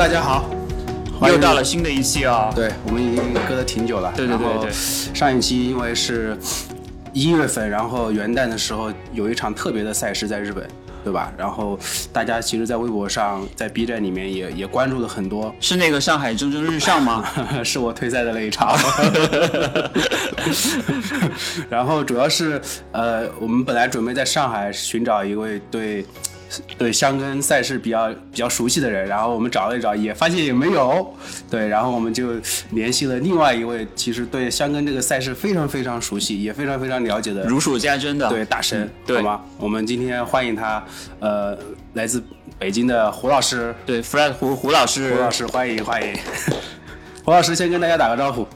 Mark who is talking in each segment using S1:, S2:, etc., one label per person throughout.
S1: 大家好，
S2: 又到了新的一期啊！
S1: 对我们已经隔得挺久了。
S2: 对对对对。
S1: 上一期因为是一月份，然后元旦的时候有一场特别的赛事在日本，对吧？然后大家其实，在微博上，在 B 站里面也也关注了很多。
S2: 是那个上海蒸蒸日上吗？
S1: 是我退赛的那一场。然后主要是呃，我们本来准备在上海寻找一位对。对香根赛事比较比较熟悉的人，然后我们找了一找，也发现也没有。对，然后我们就联系了另外一位，其实对香根这个赛事非常非常熟悉，也非常非常了解的
S2: 如数家珍的
S1: 对大神，好吗？我们今天欢迎他，呃，来自北京的胡老师，
S2: 对，Fred 胡胡老师，
S1: 胡老师欢迎欢迎。胡老师先跟大家打个招呼。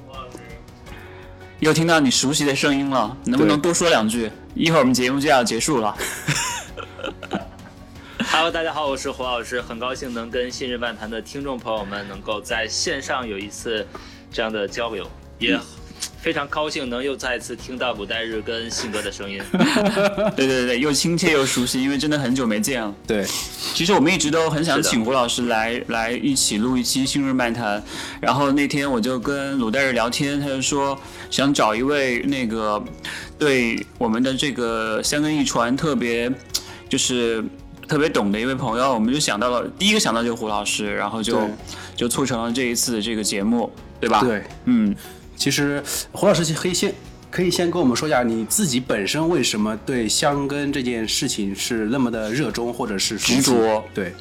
S2: 又听到你熟悉的声音了，能不能多说两句？一会儿我们节目就要结束了。
S3: Hello，大家好，我是胡老师，很高兴能跟信任漫谈的听众朋友们能够在线上有一次这样的交流，也非常高兴能又再次听到古代日跟信哥的声音。
S2: 对对对，又亲切又熟悉，因为真的很久没见了。
S1: 对，
S2: 其实我们一直都很想请胡老师来来一起录一期信任漫谈，然后那天我就跟鲁代日聊天，他就说想找一位那个对我们的这个香根一传特别就是。特别懂的一位朋友，我们就想到了第一个想到就是胡老师，然后就就促成了这一次的这个节目，对吧？
S1: 对，嗯，其实胡老师可以先可以先跟我们说一下你自己本身为什么对香根这件事情是那么的热衷或者是
S2: 执着？
S1: 对，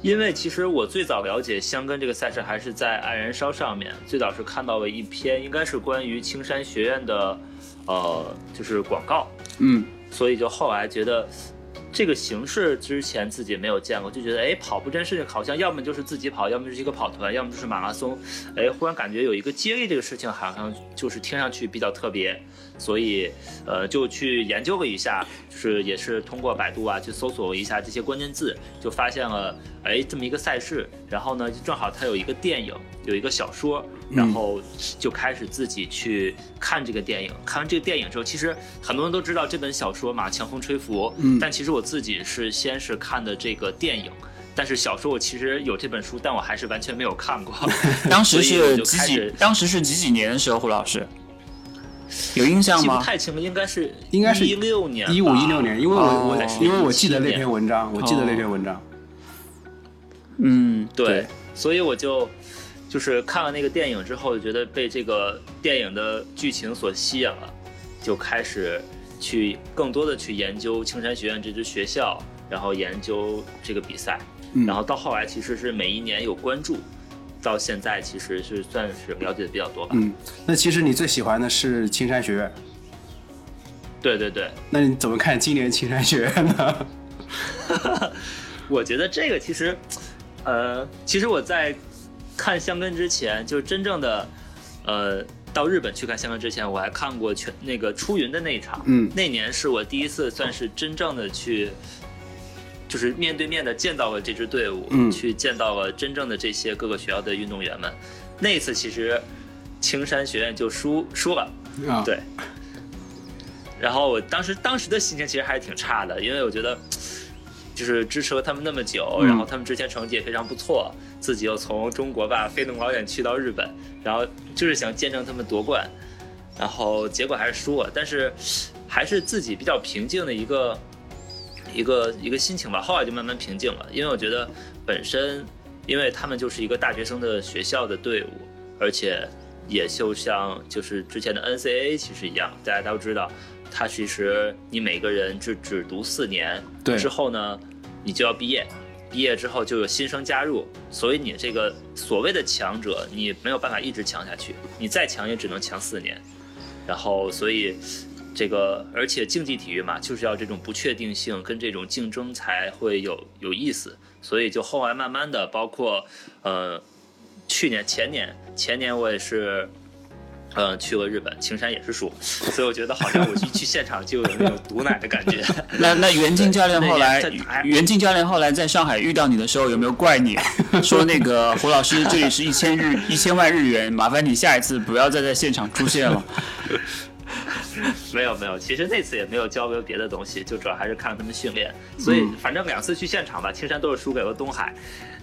S3: 因为其实我最早了解香根这个赛事还是在爱燃烧上面，最早是看到了一篇应该是关于青山学院的，呃，就是广告，
S1: 嗯，
S3: 所以就后来觉得。这个形式之前自己没有见过，就觉得哎，跑步这件事情好像要么就是自己跑，要么就是一个跑团，要么就是马拉松。哎，忽然感觉有一个接力这个事情，好像就是听上去比较特别，所以呃，就去研究了一下，就是也是通过百度啊去搜索了一下这些关键字，就发现了哎这么一个赛事。然后呢，正好它有一个电影，有一个小说。然后就开始自己去看这个电影。看完这个电影之后，其实很多人都知道这本小说嘛，《强风吹拂》。嗯。但其实我自己是先是看的这个电影，但是小说我其实有这本书，但我还是完全没有看过。
S2: 当时是几几？当时是几几年的时候？胡老师有印象吗？
S3: 记不太清了，应该是
S1: 应该是
S3: 一六年，
S1: 一五一六年，因为我我因为我记得那篇文章，我记得那篇文章。
S2: 嗯，
S3: 对，所以我就。就是看了那个电影之后，就觉得被这个电影的剧情所吸引了，就开始去更多的去研究青山学院这支学校，然后研究这个比赛，然后到后来其实是每一年有关注，到现在其实是算是了解的比较多吧。
S1: 嗯，那其实你最喜欢的是青山学院？
S3: 对对对。
S1: 那你怎么看今年青山学院呢？
S3: 我觉得这个其实，呃，其实我在。看香根之前，就是真正的，呃，到日本去看香根之前，我还看过全那个出云的那一场。
S1: 嗯，
S3: 那年是我第一次算是真正的去，就是面对面的见到了这支队伍，
S1: 嗯，
S3: 去见到了真正的这些各个学校的运动员们。那一次其实青山学院就输输了，啊，对。然后我当时当时的心情其实还是挺差的，因为我觉得。就是支持了他们那么久，然后他们之前成绩也非常不错，自己又从中国吧飞那么老远去到日本，然后就是想见证他们夺冠，然后结果还是输了，但是还是自己比较平静的一个一个一个心情吧。后来就慢慢平静了，因为我觉得本身因为他们就是一个大学生的学校的队伍，而且也就像就是之前的 NCAA 其实一样，大家都知道。它其实你每个人就只读四年，
S1: 对，
S3: 之后呢，你就要毕业，毕业之后就有新生加入，所以你这个所谓的强者，你没有办法一直强下去，你再强也只能强四年，然后所以这个而且竞技体育嘛，就是要这种不确定性跟这种竞争才会有有意思，所以就后来慢慢的，包括呃去年前年前年我也是。嗯，去了日本，青山也是输，所以我觉得好像我一去现场就有那种毒奶的感觉。
S2: 那那袁静教练后来，袁静教练后来在上海遇到你的时候，有没有怪你，说那个胡老师，这里是一千日一千万日元，麻烦你下一次不要再在现场出现了。
S3: 没有没有，其实那次也没有交流别的东西，就主要还是看他们训练。所以反正两次去现场吧，青山都是输给了东海，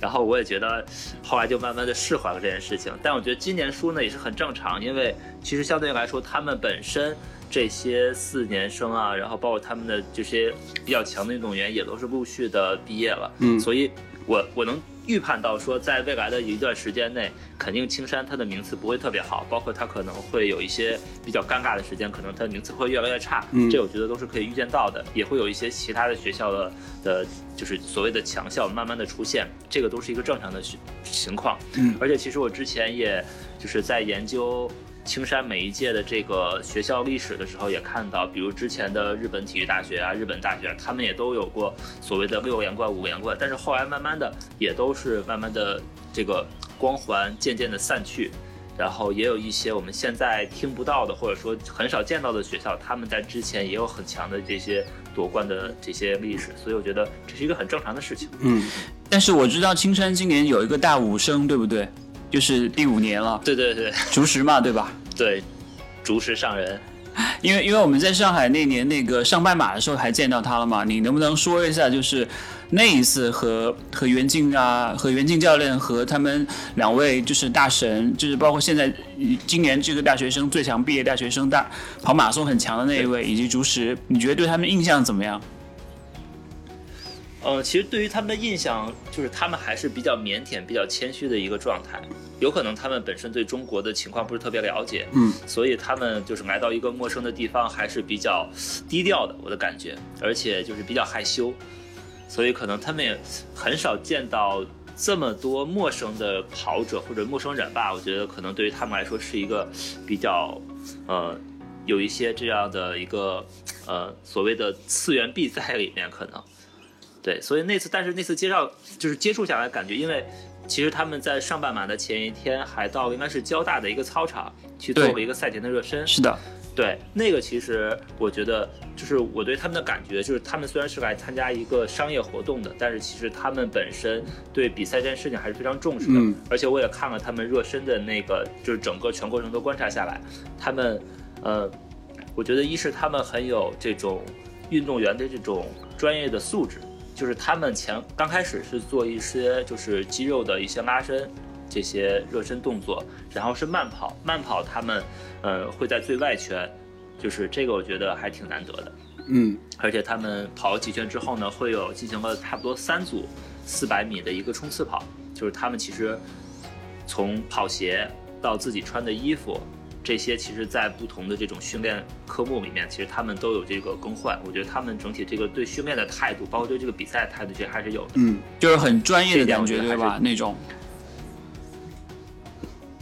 S3: 然后我也觉得后来就慢慢的释怀了这件事情。但我觉得今年输呢也是很正常，因为其实相对来说他们本身这些四年生啊，然后包括他们的这些比较强的运动员也都是陆续的毕业了，嗯，所以我我能。预判到说，在未来的一段时间内，肯定青山它的名次不会特别好，包括它可能会有一些比较尴尬的时间，可能它的名次会越来越差。嗯，这我觉得都是可以预见到的，也会有一些其他的学校的的，就是所谓的强校慢慢的出现，这个都是一个正常的情况。嗯，而且其实我之前也就是在研究。青山每一届的这个学校历史的时候，也看到，比如之前的日本体育大学啊、日本大学，他们也都有过所谓的六连冠、五连冠，但是后来慢慢的也都是慢慢的这个光环渐渐的散去，然后也有一些我们现在听不到的，或者说很少见到的学校，他们在之前也有很强的这些夺冠的这些历史，所以我觉得这是一个很正常的事情。
S2: 嗯，但是我知道青山今年有一个大五生，对不对？就是第五年了，
S3: 对对对，
S2: 竹石嘛，对吧？
S3: 对，竹石上人，
S2: 因为因为我们在上海那年那个上半马的时候还见到他了嘛，你能不能说一下，就是那一次和和袁静啊，和袁静教练和他们两位就是大神，就是包括现在今年这个大学生最强毕业大学生大跑马拉松很强的那一位，以及竹石，你觉得对他们印象怎么样？
S3: 呃，其实对于他们的印象，就是他们还是比较腼腆、比较谦虚的一个状态。有可能他们本身对中国的情况不是特别了解，嗯，所以他们就是来到一个陌生的地方，还是比较低调的，我的感觉，而且就是比较害羞，所以可能他们也很少见到这么多陌生的跑者或者陌生人吧。我觉得可能对于他们来说是一个比较，呃，有一些这样的一个，呃，所谓的次元壁在里面可能。对，所以那次，但是那次介绍就是接触下来，感觉因为其实他们在上半马的前一天还到应该是交大的一个操场去做了一个赛前的热身。
S2: 是的，
S3: 对，那个其实我觉得就是我对他们的感觉就是，他们虽然是来参加一个商业活动的，但是其实他们本身对比赛这件事情还是非常重视的。嗯。而且我也看了他们热身的那个，就是整个全过程都观察下来，他们，呃，我觉得一是他们很有这种运动员的这种专业的素质。就是他们前刚开始是做一些就是肌肉的一些拉伸，这些热身动作，然后是慢跑，慢跑他们，呃，会在最外圈，就是这个我觉得还挺难得的，
S1: 嗯，
S3: 而且他们跑了几圈之后呢，会有进行了差不多三组四百米的一个冲刺跑，就是他们其实从跑鞋到自己穿的衣服。这些其实，在不同的这种训练科目里面，其实他们都有这个更换。我觉得他们整体这个对训练的态度，包括对这个比赛的态度，其实还是有的。
S2: 嗯，就是很专业的感觉，对吧？那种，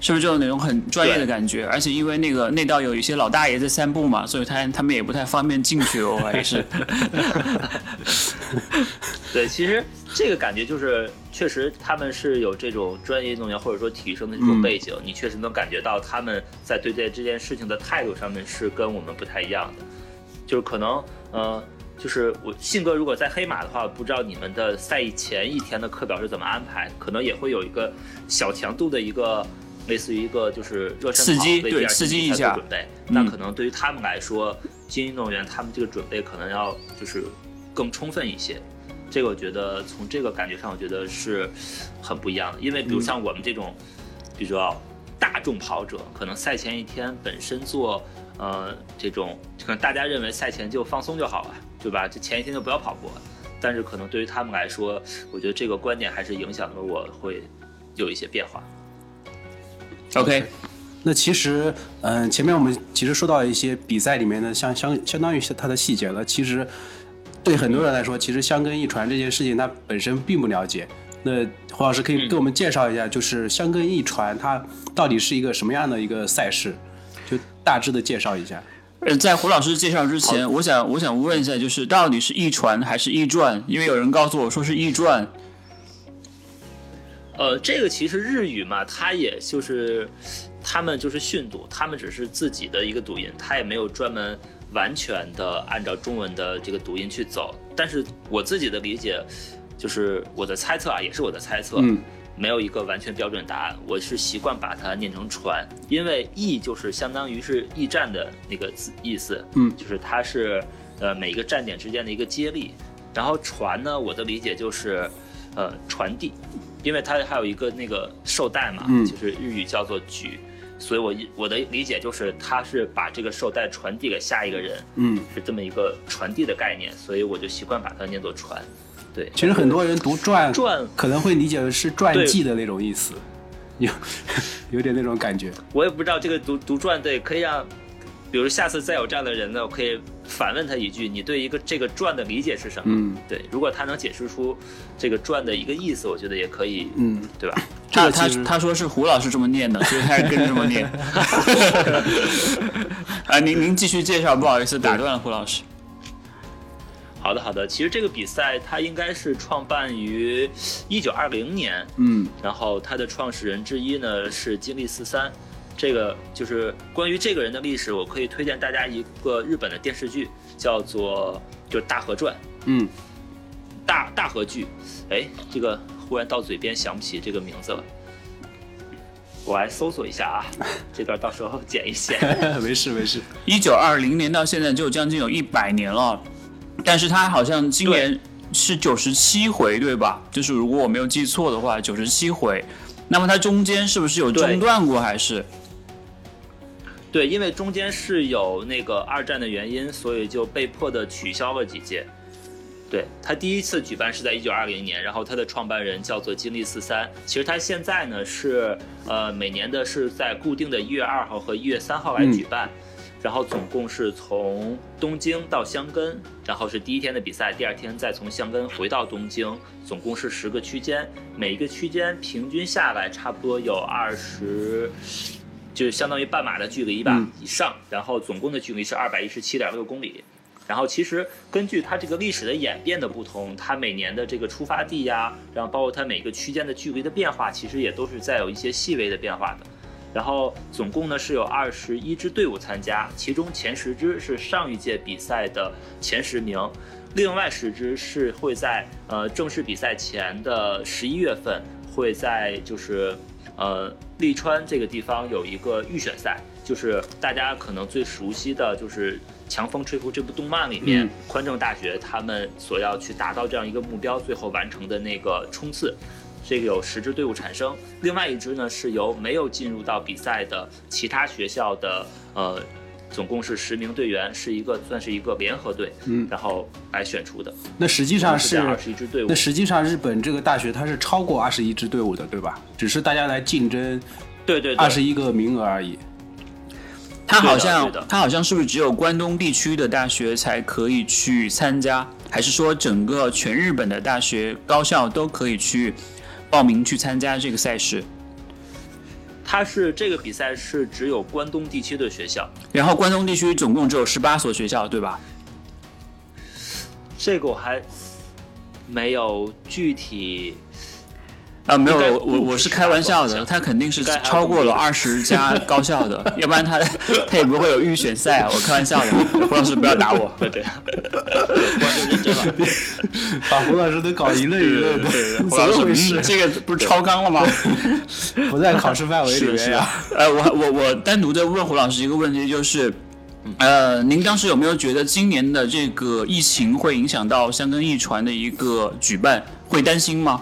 S2: 是不是就是那种很专业的感觉？而且因为那个那道有一些老大爷在散步嘛，所以他他们也不太方便进去哦，还是。
S3: 对，其实这个感觉就是，确实他们是有这种专业运动员或者说体育生的这种背景，你确实能感觉到他们在对待这件事情的态度上面是跟我们不太一样的。就是可能，呃，就是我信哥如果在黑马的话，不知道你们的赛前一天的课表是怎么安排，可能也会有一个小强度的一个类似于一个就是热身
S2: 跑，对，刺激一下
S3: 准备。那可能对于他们来说，精英运动员他们这个准备可能要就是更充分一些。这个我觉得从这个感觉上，我觉得是很不一样的。因为比如像我们这种，比如说大众跑者，可能赛前一天本身做呃这种，可能大家认为赛前就放松就好了，对吧？就前一天就不要跑步。但是可能对于他们来说，我觉得这个观点还是影响了我会有一些变化。
S2: OK，
S1: 那其实嗯，前面我们其实说到一些比赛里面的相相相当于是它的细节了，其实。对很多人来说，其实香根一传这件事情，他本身并不了解。那胡老师可以给我们介绍一下，就是香根一传它到底是一个什么样的一个赛事，就大致的介绍一下。
S2: 呃，在胡老师介绍之前，我想我想问一下，就是到底是一传还是一传？因为有人告诉我说是一传。
S3: 呃，这个其实日语嘛，它也就是他们就是训读，他们只是自己的一个读音，他也没有专门。完全的按照中文的这个读音去走，但是我自己的理解，就是我的猜测啊，也是我的猜测。嗯，没有一个完全标准答案。我是习惯把它念成船，因为驿就是相当于是驿站的那个意思，
S1: 嗯，
S3: 就是它是呃每一个站点之间的一个接力。然后船呢，我的理解就是呃传递，因为它还有一个那个绶带嘛，就是日语叫做举。所以，我我的理解就是，他是把这个绶带传递给下一个人，
S1: 嗯，
S3: 是这么一个传递的概念，所以我就习惯把它念作传。对，
S1: 其实很多人读传
S3: 传
S1: 可能会理解为是传记的那种意思，有 有点那种感觉。
S3: 我也不知道这个读读传对，可以让，比如下次再有这样的人呢，我可以反问他一句：你对一个这个传的理解是什么？
S1: 嗯，
S3: 对，如果他能解释出这个传的一个意思，我觉得也可以，
S1: 嗯，
S3: 对吧？
S2: 他他他说是胡老师这么念的，所以他跟着这么念。啊，您您继续介绍，不好意思打断了胡老师。
S3: 好的好的，其实这个比赛它应该是创办于一九二零年，
S1: 嗯，
S3: 然后它的创始人之一呢是金立四三。这个就是关于这个人的历史，我可以推荐大家一个日本的电视剧，叫做就《大河传》。
S1: 嗯，
S3: 大大河剧，哎，这个。忽然到嘴边想不起这个名字了，我来搜索一下啊，这段到时候剪一剪。
S1: 没事没事。
S2: 一九二零年到现在就将近有一百年了，但是他好像今年是九十七回，对吧？就是如果我没有记错的话，九十七回。那么它中间是不是有中断过？还是？
S3: 对，因为中间是有那个二战的原因，所以就被迫的取消了几届。对他第一次举办是在一九二零年，然后他的创办人叫做金立四三。其实他现在呢是呃每年的是在固定的一月二号和一月三号来举办，然后总共是从东京到箱根，然后是第一天的比赛，第二天再从箱根回到东京，总共是十个区间，每一个区间平均下来差不多有二十，就相当于半马的距离吧以上，然后总共的距离是二百一十七点六公里。然后其实根据它这个历史的演变的不同，它每年的这个出发地呀，然后包括它每个区间的距离的变化，其实也都是在有一些细微的变化的。然后总共呢是有二十一支队伍参加，其中前十支是上一届比赛的前十名，另外十支是会在呃正式比赛前的十一月份会在就是呃利川这个地方有一个预选赛，就是大家可能最熟悉的就是。《强风吹拂》这部动漫里面，宽正大学他们所要去达到这样一个目标，最后完成的那个冲刺，这个有十支队伍产生，另外一支呢是由没有进入到比赛的其他学校的，呃，总共是十名队员，是一个算是一个联合队，
S1: 嗯，
S3: 然后来选出的。
S1: 那实际上是
S3: 二十一支队伍。
S1: 那实际上日本这个大学它是超过二十一支队伍的，对吧？只是大家来竞争，
S3: 对对，
S1: 二十一个名额而已。
S2: 他好像，他好像是不是只有关东地区的大学才可以去参加，还是说整个全日本的大学高校都可以去报名去参加这个赛事？
S3: 他是这个比赛是只有关东地区的学校，
S2: 然后关东地区总共只有十八所学校，对吧？
S3: 这个我还没有具体。
S2: 啊，没有，我我是开玩笑的，他肯定是超过了二十家 高校的，要不然他他也不会有预选赛啊。我开玩笑的，胡老师不要打我。
S3: 对对，我就认真了，
S1: 把胡老师都搞一愣一愣的，
S2: 胡老师，这个不是超纲了吗？
S1: 不在考试范围里面呀。
S2: 呃，我我我单独的问胡老师一个问题，就是，呃，您当时有没有觉得今年的这个疫情会影响到香根艺传的一个举办，会担心吗？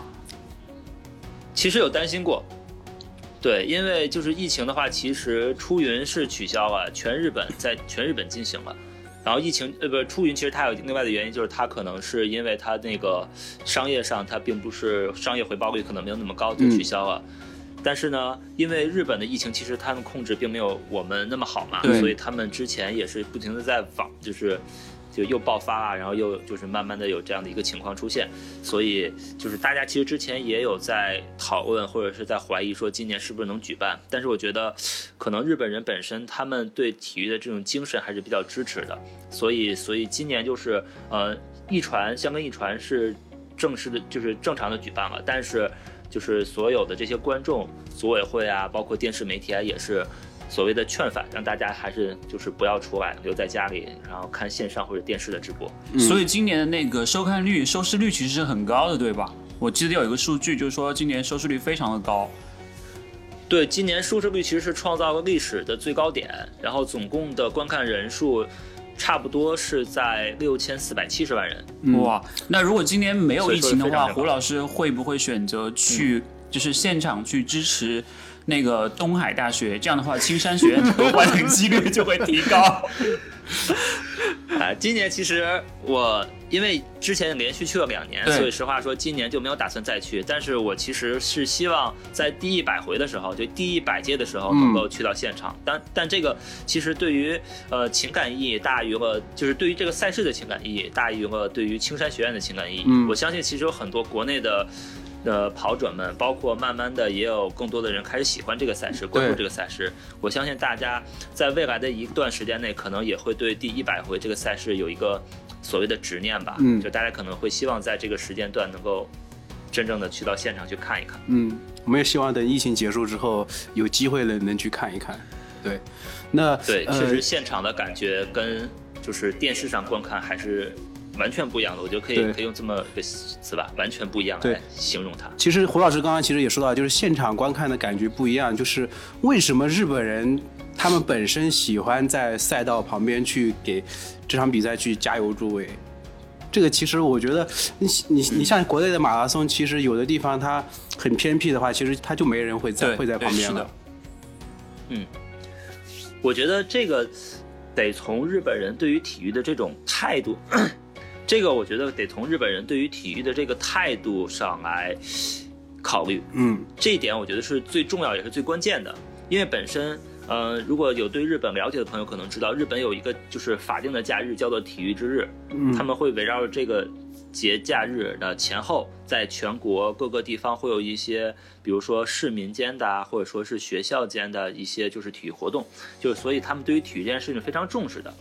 S3: 其实有担心过，对，因为就是疫情的话，其实出云是取消了，全日本在全日本进行了，然后疫情呃不是出云，其实它有另外的原因，就是它可能是因为它那个商业上它并不是商业回报率可能没有那么高就取消了，但是呢，因为日本的疫情其实他们控制并没有我们那么好嘛，所以他们之前也是不停的在往就是。就又爆发了，然后又就是慢慢的有这样的一个情况出现，所以就是大家其实之前也有在讨论或者是在怀疑说今年是不是能举办，但是我觉得可能日本人本身他们对体育的这种精神还是比较支持的，所以所以今年就是呃一传香港一传是正式的，就是正常的举办了，但是就是所有的这些观众组委会啊，包括电视媒体啊也是。所谓的劝返，让大家还是就是不要出来，留在家里，然后看线上或者电视的直播。
S2: 所以今年的那个收看率、收视率其实是很高的，对吧？我记得有一个数据，就是说今年收视率非常的高。
S3: 对，今年收视率其实是创造了历史的最高点，然后总共的观看人数差不多是在六千四百七十万人。
S2: 哇，那如果今年没有疫情的话，胡老师会不会选择去就是现场去支持那个东海大学？这样的话，青山学院夺冠的几率就会提高。
S3: 啊，今年其实我因为之前连续去了两年，所以实话说今年就没有打算再去。但是我其实是希望在第一百回的时候，就第一百届的时候能够去到现场。但但这个其实对于呃情感意义大于了，就是对于这个赛事的情感意义大于了对于青山学院的情感意义。我相信其实有很多国内的。的跑者们，包括慢慢的也有更多的人开始喜欢这个赛事，关注这个赛事。我相信大家在未来的一段时间内，可能也会对第一百回这个赛事有一个所谓的执念吧。嗯，就大家可能会希望在这个时间段能够真正的去到现场去看一看。
S1: 嗯，我们也希望等疫情结束之后，有机会了能去看一看。对，那
S3: 对，确实现场的感觉跟就是电视上观看还是。完全不一样的，我觉得可以可以用这么个词吧，完全不一样来形容它。
S1: 其实胡老师刚刚其实也说到，就是现场观看的感觉不一样，就是为什么日本人他们本身喜欢在赛道旁边去给这场比赛去加油助威。这个其实我觉得，你你你像国内的马拉松，其实有的地方它很偏僻的话，其实它就没人会在会在旁边了。
S3: 嗯，我觉得这个得从日本人对于体育的这种态度。这个我觉得得从日本人对于体育的这个态度上来考虑，
S1: 嗯，
S3: 这一点我觉得是最重要也是最关键的，因为本身，呃，如果有对日本了解的朋友可能知道，日本有一个就是法定的假日叫做体育之日，他们会围绕着这个。节假日的前后，在全国各个地方会有一些，比如说市民间的，或者说是学校间的一些就是体育活动，就所以他们对于体育这件事情非常重视的，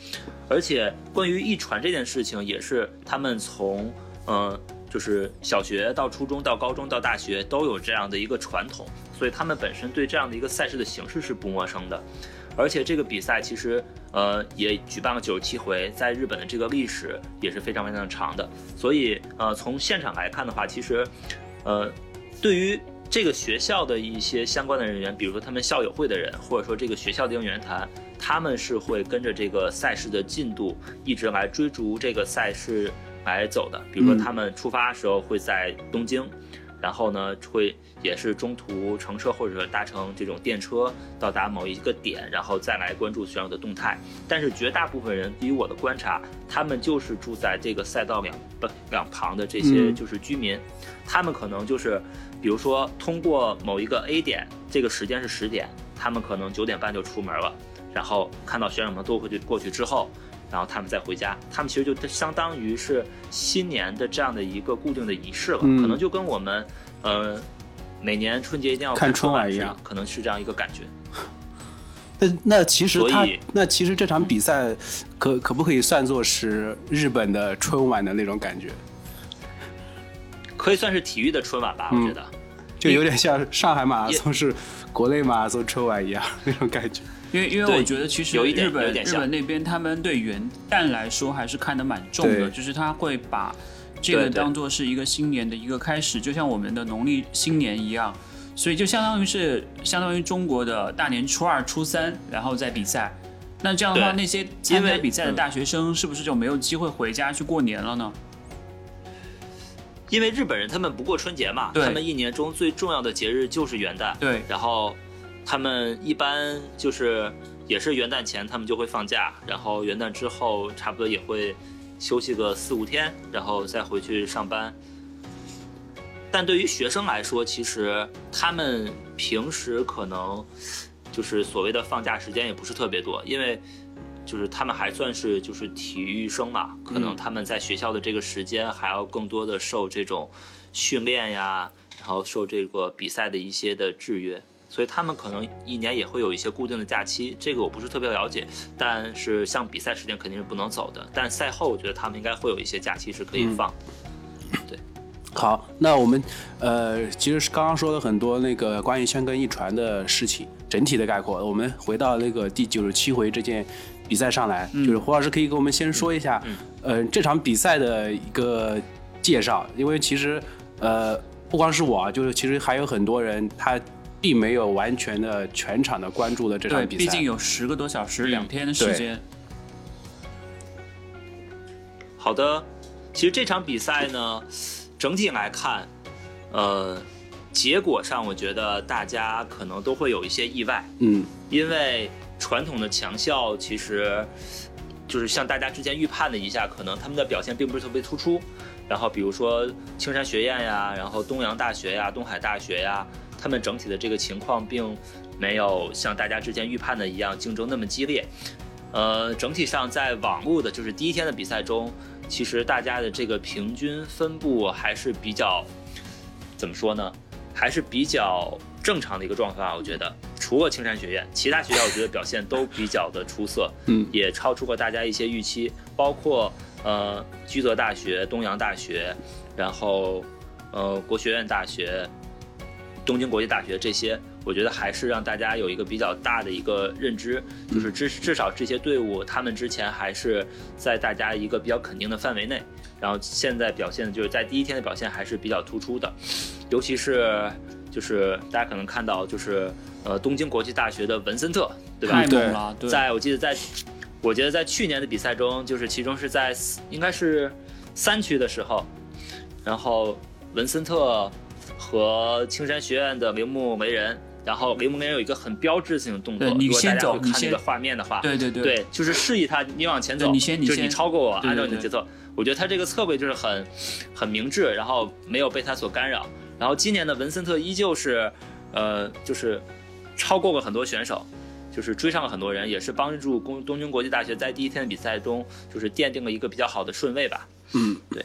S3: 而且关于一传这件事情，也是他们从嗯就是小学到初中到高中到大学都有这样的一个传统，所以他们本身对这样的一个赛事的形式是不陌生的。而且这个比赛其实，呃，也举办了九十七回，在日本的这个历史也是非常非常长的。所以，呃，从现场来看的话，其实，呃，对于这个学校的一些相关的人员，比如说他们校友会的人，或者说这个学校的应援团，他们是会跟着这个赛事的进度一直来追逐这个赛事来走的。比如说他们出发的时候会在东京。然后呢，会也是中途乘车或者搭乘这种电车到达某一个点，然后再来关注选手的动态。但是绝大部分人，以我的观察，他们就是住在这个赛道两两旁的这些就是居民，他们可能就是，比如说通过某一个 A 点，这个时间是十点，他们可能九点半就出门了，然后看到选手们都会去过去之后。然后他们再回家，他们其实就相当于是新年的这样的一个固定的仪式了，可能就跟我们，呃，每年春节一定要
S1: 看
S3: 春
S1: 晚一样，
S3: 可能是这样一个感觉。
S1: 那那其实他那其实这场比赛可可不可以算作是日本的春晚的那种感觉？
S3: 可以算是体育的春晚吧，我觉得，
S1: 就有点像上海马拉松是国内马拉松春晚一样 那种感觉。
S2: 因为因为我觉得其实日本日本那边他们对元旦来说还是看得蛮重的，就是他会把这个当做是一个新年的一个开始，就像我们的农历新年一样，所以就相当于是相当于中国的大年初二、初三，然后再比赛。那这样的话，那些参加比赛的大学生是不是就没有机会回家去过年了呢？
S3: 因为日本人他们不过春节嘛，他们一年中最重要的节日就是元旦。
S2: 对，
S3: 然后。他们一般就是也是元旦前，他们就会放假，然后元旦之后差不多也会休息个四五天，然后再回去上班。但对于学生来说，其实他们平时可能就是所谓的放假时间也不是特别多，因为就是他们还算是就是体育生嘛，可能他们在学校的这个时间还要更多的受这种训练呀，然后受这个比赛的一些的制约。所以他们可能一年也会有一些固定的假期，这个我不是特别了解。但是像比赛时间肯定是不能走的，但赛后我觉得他们应该会有一些假期是可以放。对，
S1: 好，那我们呃，其实是刚刚说了很多那个关于香根一传的事情，整体的概括。我们回到那个第九十七回这件比赛上来，就是胡老师可以给我们先说一下，呃，这场比赛的一个介绍，因为其实。呃，不光是我啊，就是其实还有很多人他并没有完全的全场的关注了这场比赛，
S2: 毕竟有十个多小时，两天的时间。
S3: 好的，其实这场比赛呢，整体来看，呃，结果上我觉得大家可能都会有一些意外，
S1: 嗯，
S3: 因为传统的强校其实就是像大家之前预判的一下，可能他们的表现并不是特别突出。然后比如说青山学院呀，然后东洋大学呀、东海大学呀，他们整体的这个情况并没有像大家之前预判的一样竞争那么激烈。呃，整体上在网络的就是第一天的比赛中。其实大家的这个平均分布还是比较，怎么说呢？还是比较正常的一个状况。我觉得，除了青山学院，其他学校我觉得表现都比较的出色，
S1: 嗯，
S3: 也超出过大家一些预期。包括呃，居泽大学、东洋大学，然后呃，国学院大学、东京国际大学这些。我觉得还是让大家有一个比较大的一个认知，就是至至少这些队伍他们之前还是在大家一个比较肯定的范围内，然后现在表现的就是在第一天的表现还是比较突出的，尤其是就是大家可能看到就是呃东京国际大学的文森特，对吧？
S2: 太猛了！
S3: 在我记得在，我觉得在去年的比赛中，就是其中是在应该是三区的时候，然后文森特和青山学院的铃木梅人。然后铃木梅人有一个很标志性的动作，
S2: 如果大
S3: 家会看那个画面的话，
S2: 对对
S3: 对，
S2: 对，
S3: 就是示意他你往前走，
S2: 你先，
S3: 就是你超过我，按照你
S2: 的
S3: 节奏。我觉得他这个侧位就是很很明智，然后没有被他所干扰。然后今年的文森特依旧是，呃，就是超过了很多选手，就是追上了很多人，也是帮助东东京国际大学在第一天的比赛中就是奠定了一个比较好的顺位吧。
S1: 嗯，
S3: 对。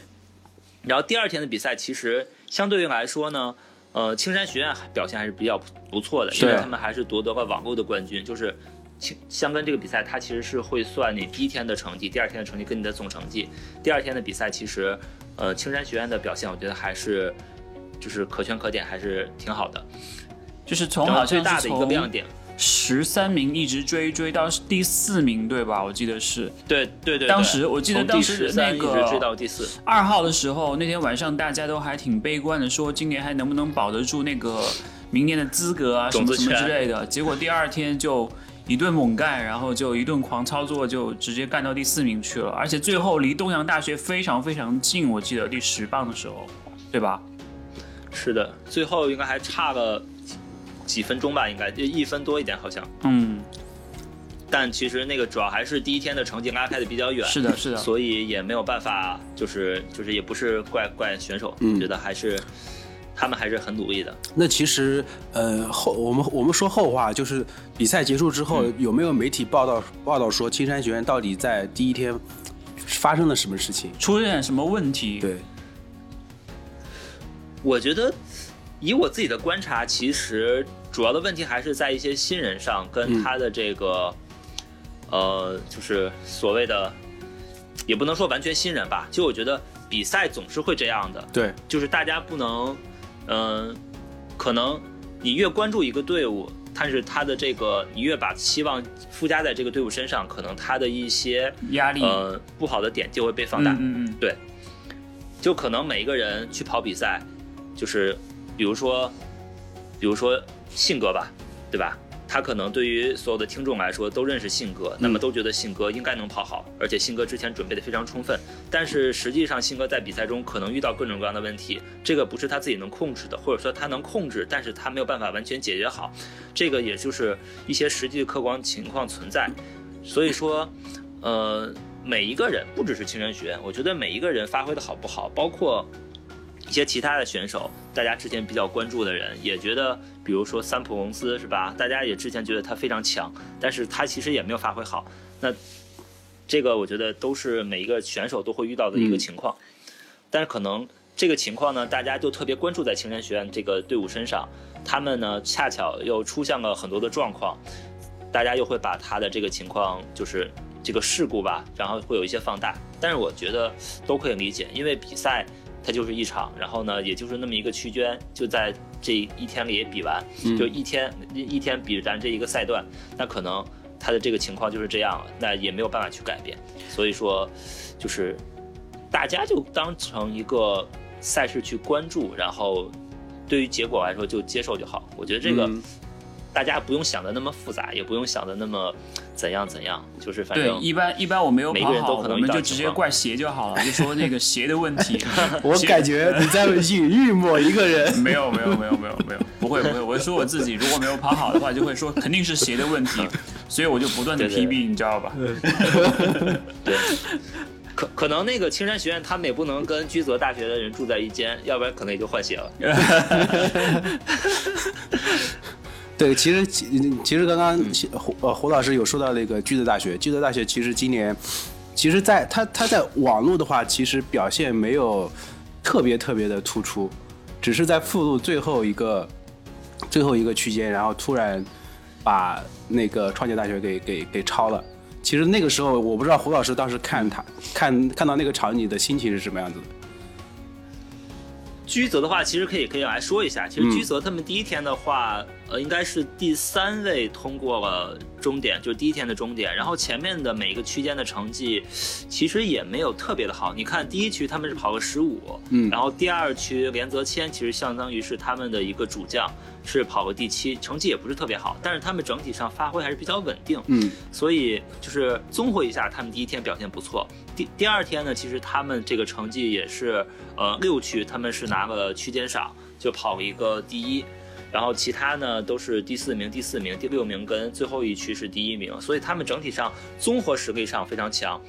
S3: 然后第二天的比赛其实相对于来说呢。呃，青山学院表现还是比较不错的，因为他们还是夺得了网购的冠军。就是青香根这个比赛，它其实是会算你第一天的成绩、第二天的成绩跟你的总成绩。第二天的比赛，其实呃青山学院的表现，我觉得还是就是可圈可点，还是挺好的。
S2: 就是从好像
S3: 最大的一个亮点。
S2: 十三名一直追追到第四名，对吧？我记得是。
S3: 对对对。
S2: 当时我记得当时那个
S3: 追到第四
S2: 二号的时候，那天晚上大家都还挺悲观的，说今年还能不能保得住那个明年的资格啊，什么什么之类的。结果第二天就一顿猛干，然后就一顿狂操作，就直接干到第四名去了。而且最后离东洋大学非常非常近，我记得第十棒的时候，对吧？
S3: 是的，最后应该还差了。几分钟吧，应该就一分多一点，好像。
S2: 嗯，
S3: 但其实那个主要还是第一天的成绩拉开的比较远。
S2: 是的，是的。
S3: 所以也没有办法，就是就是也不是怪怪选手，觉得还是他们还是很努力的。
S1: 那其实呃后我们我们说后话，就是比赛结束之后有没有媒体报道报道说青山学院到底在第一天发生了什么事情，
S2: 出现什么问题？
S1: 对，
S3: 我觉得以我自己的观察，其实。主要的问题还是在一些新人上，跟他的这个，呃，就是所谓的，也不能说完全新人吧。就我觉得比赛总是会这样的，
S1: 对，
S3: 就是大家不能，嗯，可能你越关注一个队伍，但是他的这个你越把期望附加在这个队伍身上，可能他的一些
S2: 压力，
S3: 呃，不好的点就会被放大。
S2: 嗯嗯，
S3: 对，就可能每一个人去跑比赛，就是比如说，比如说。信哥吧，对吧？他可能对于所有的听众来说都认识信哥，那么都觉得信哥应该能跑好，而且信哥之前准备的非常充分。但是实际上，信哥在比赛中可能遇到各种各样的问题，这个不是他自己能控制的，或者说他能控制，但是他没有办法完全解决好。这个也就是一些实际客观情况存在。所以说，呃，每一个人不只是青山学院，我觉得每一个人发挥的好不好，包括。一些其他的选手，大家之前比较关注的人也觉得，比如说三浦龙司是吧？大家也之前觉得他非常强，但是他其实也没有发挥好。那这个我觉得都是每一个选手都会遇到的一个情况。但是可能这个情况呢，大家就特别关注在青山学院这个队伍身上，他们呢恰巧又出现了很多的状况，大家又会把他的这个情况就是这个事故吧，然后会有一些放大。但是我觉得都可以理解，因为比赛。它就是一场，然后呢，也就是那么一个区间，就在这一天里比完，就一天一天比咱这一个赛段，那可能他的这个情况就是这样了，那也没有办法去改变。所以说，就是大家就当成一个赛事去关注，然后对于结果来说就接受就好。我觉得这个大家不用想的那么复杂，也不用想的那么怎样怎样，就是反正
S2: 对一般一般我没有跑好，
S3: 每个人都可能
S2: 我们就直接怪鞋就好了，就说那个鞋的问题。
S1: 我感觉你在 隐喻某一个人。
S2: 没有没有没有没有没有，不会不会，我是说我自己，如果没有跑好的话，就会说肯定是鞋的问题，所以我就不断的
S3: 对对
S2: PB，你知道吧？
S3: 对。可可能那个青山学院他们也不能跟居泽大学的人住在一间，要不然可能也就换鞋了。
S1: 对，其实其其实刚刚胡呃胡老师有说到那个巨泽大学，巨泽大学其实今年，其实在他他在网络的话，其实表现没有特别特别的突出，只是在附录最后一个最后一个区间，然后突然把那个创建大学给给给超了。其实那个时候，我不知道胡老师当时看他看看到那个场景的心情是什么样子的。
S3: 居泽的话，其实可以可以来说一下。其实居泽他们第一天的话，呃，应该是第三位通过了终点，就是第一天的终点。然后前面的每一个区间的成绩，其实也没有特别的好。你看第一区他们是跑了十五，
S1: 嗯
S3: 然后第二区连泽谦其实相当于是他们的一个主将，是跑个第七，成绩也不是特别好，但是他们整体上发挥还是比较稳定。
S1: 嗯
S3: 所以就是综合一下，他们第一天表现不错。第第二天呢，其实他们这个成绩也是，呃，六区他们是拿了区间赏，就跑了一个第一，然后其他呢都是第四名、第四名、第六名跟最后一区是第一名，所以他们整体上综合实力上非常强，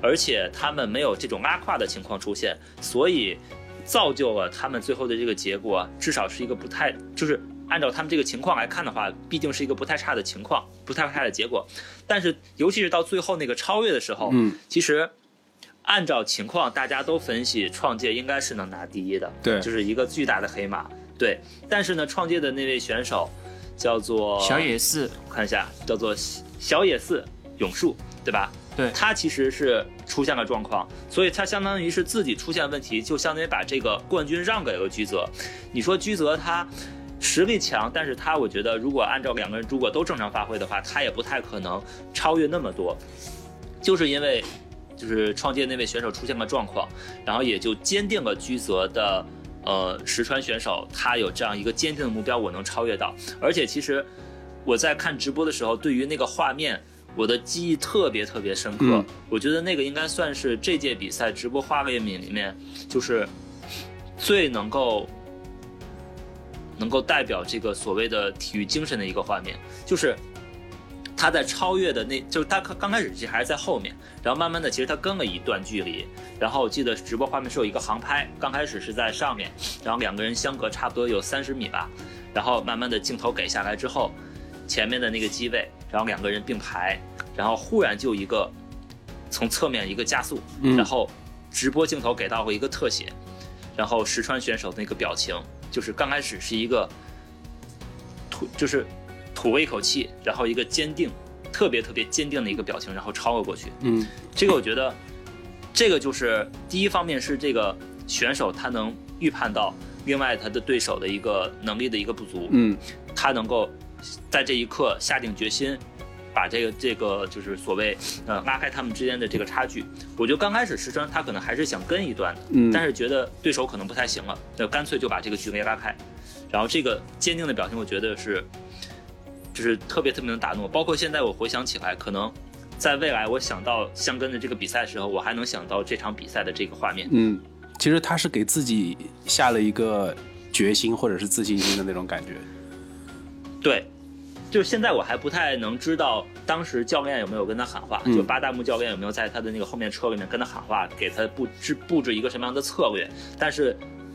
S3: 而且他们没有这种拉胯的情况出现，所以造就了他们最后的这个结果，至少是一个不太就是。按照他们这个情况来看的话，毕竟是一个不太差的情况，不太差的结果。但是，尤其是到最后那个超越的时候，
S1: 嗯，
S3: 其实按照情况，大家都分析创界应该是能拿第一的，
S1: 对
S3: 就是一个巨大的黑马，对。但是呢，创界的那位选手叫做
S2: 小野寺，
S3: 我看一下，叫做小野寺永树，对吧？
S2: 对
S3: 他其实是出现了状况，所以他相当于是自己出现问题，就相当于把这个冠军让给了居泽。你说居泽他实力强，但是他我觉得如果按照两个人如果都正常发挥的话，他也不太可能超越那么多，就是因为就是创界那位选手出现了状况，然后也就坚定了居泽的。呃，石川选手他有这样一个坚定的目标，我能超越到。而且其实我在看直播的时候，对于那个画面，我的记忆特别特别深刻。
S1: 嗯
S3: 我觉得那个应该算是这届比赛直播画面里面，就是最能够能够代表这个所谓的体育精神的一个画面，就是。他在超越的那，就是他刚刚开始其实还是在后面，然后慢慢的其实他跟了一段距离，然后我记得直播画面是有一个航拍，刚开始是在上面，然后两个人相隔差不多有三十米吧，然后慢慢的镜头给下来之后，前面的那个机位，然后两个人并排，然后忽然就一个从侧面一个加速，
S1: 嗯。
S3: 然后直播镜头给到过一个特写，然后石川选手的那个表情，就是刚开始是一个吐，就是吐了一口气，然后一个坚定，特别特别坚定的一个表情，然后超了过去。
S1: 嗯
S3: 这个我觉得，这个就是第一方面是这个选手他能预判到，另外他的对手的一个能力的一个不足，
S1: 嗯
S3: 他能够在这一刻下定决心，把这个这个就是所谓呃拉开他们之间的这个差距。我觉得刚开始石川他可能还是想跟一段的，
S1: 嗯，
S3: 但是觉得对手可能不太行了，那干脆就把这个距离拉开。然后这个坚定的表情，我觉得是，就是特别特别能打动我。包括现在我回想起来，可能在未来我想到香根的这个比赛的时候，我还能想到这场比赛的这个画面。
S1: 嗯，其实他是给自己下了一个决心或者是自信心的那种感觉。
S3: 对，就是现在我还不太能知道当时教练有没有跟他喊话，
S1: 嗯
S3: 就八大木教练有没有在他的那个后面车里面跟他喊话，给他布置布置一个什么样的策略。但是，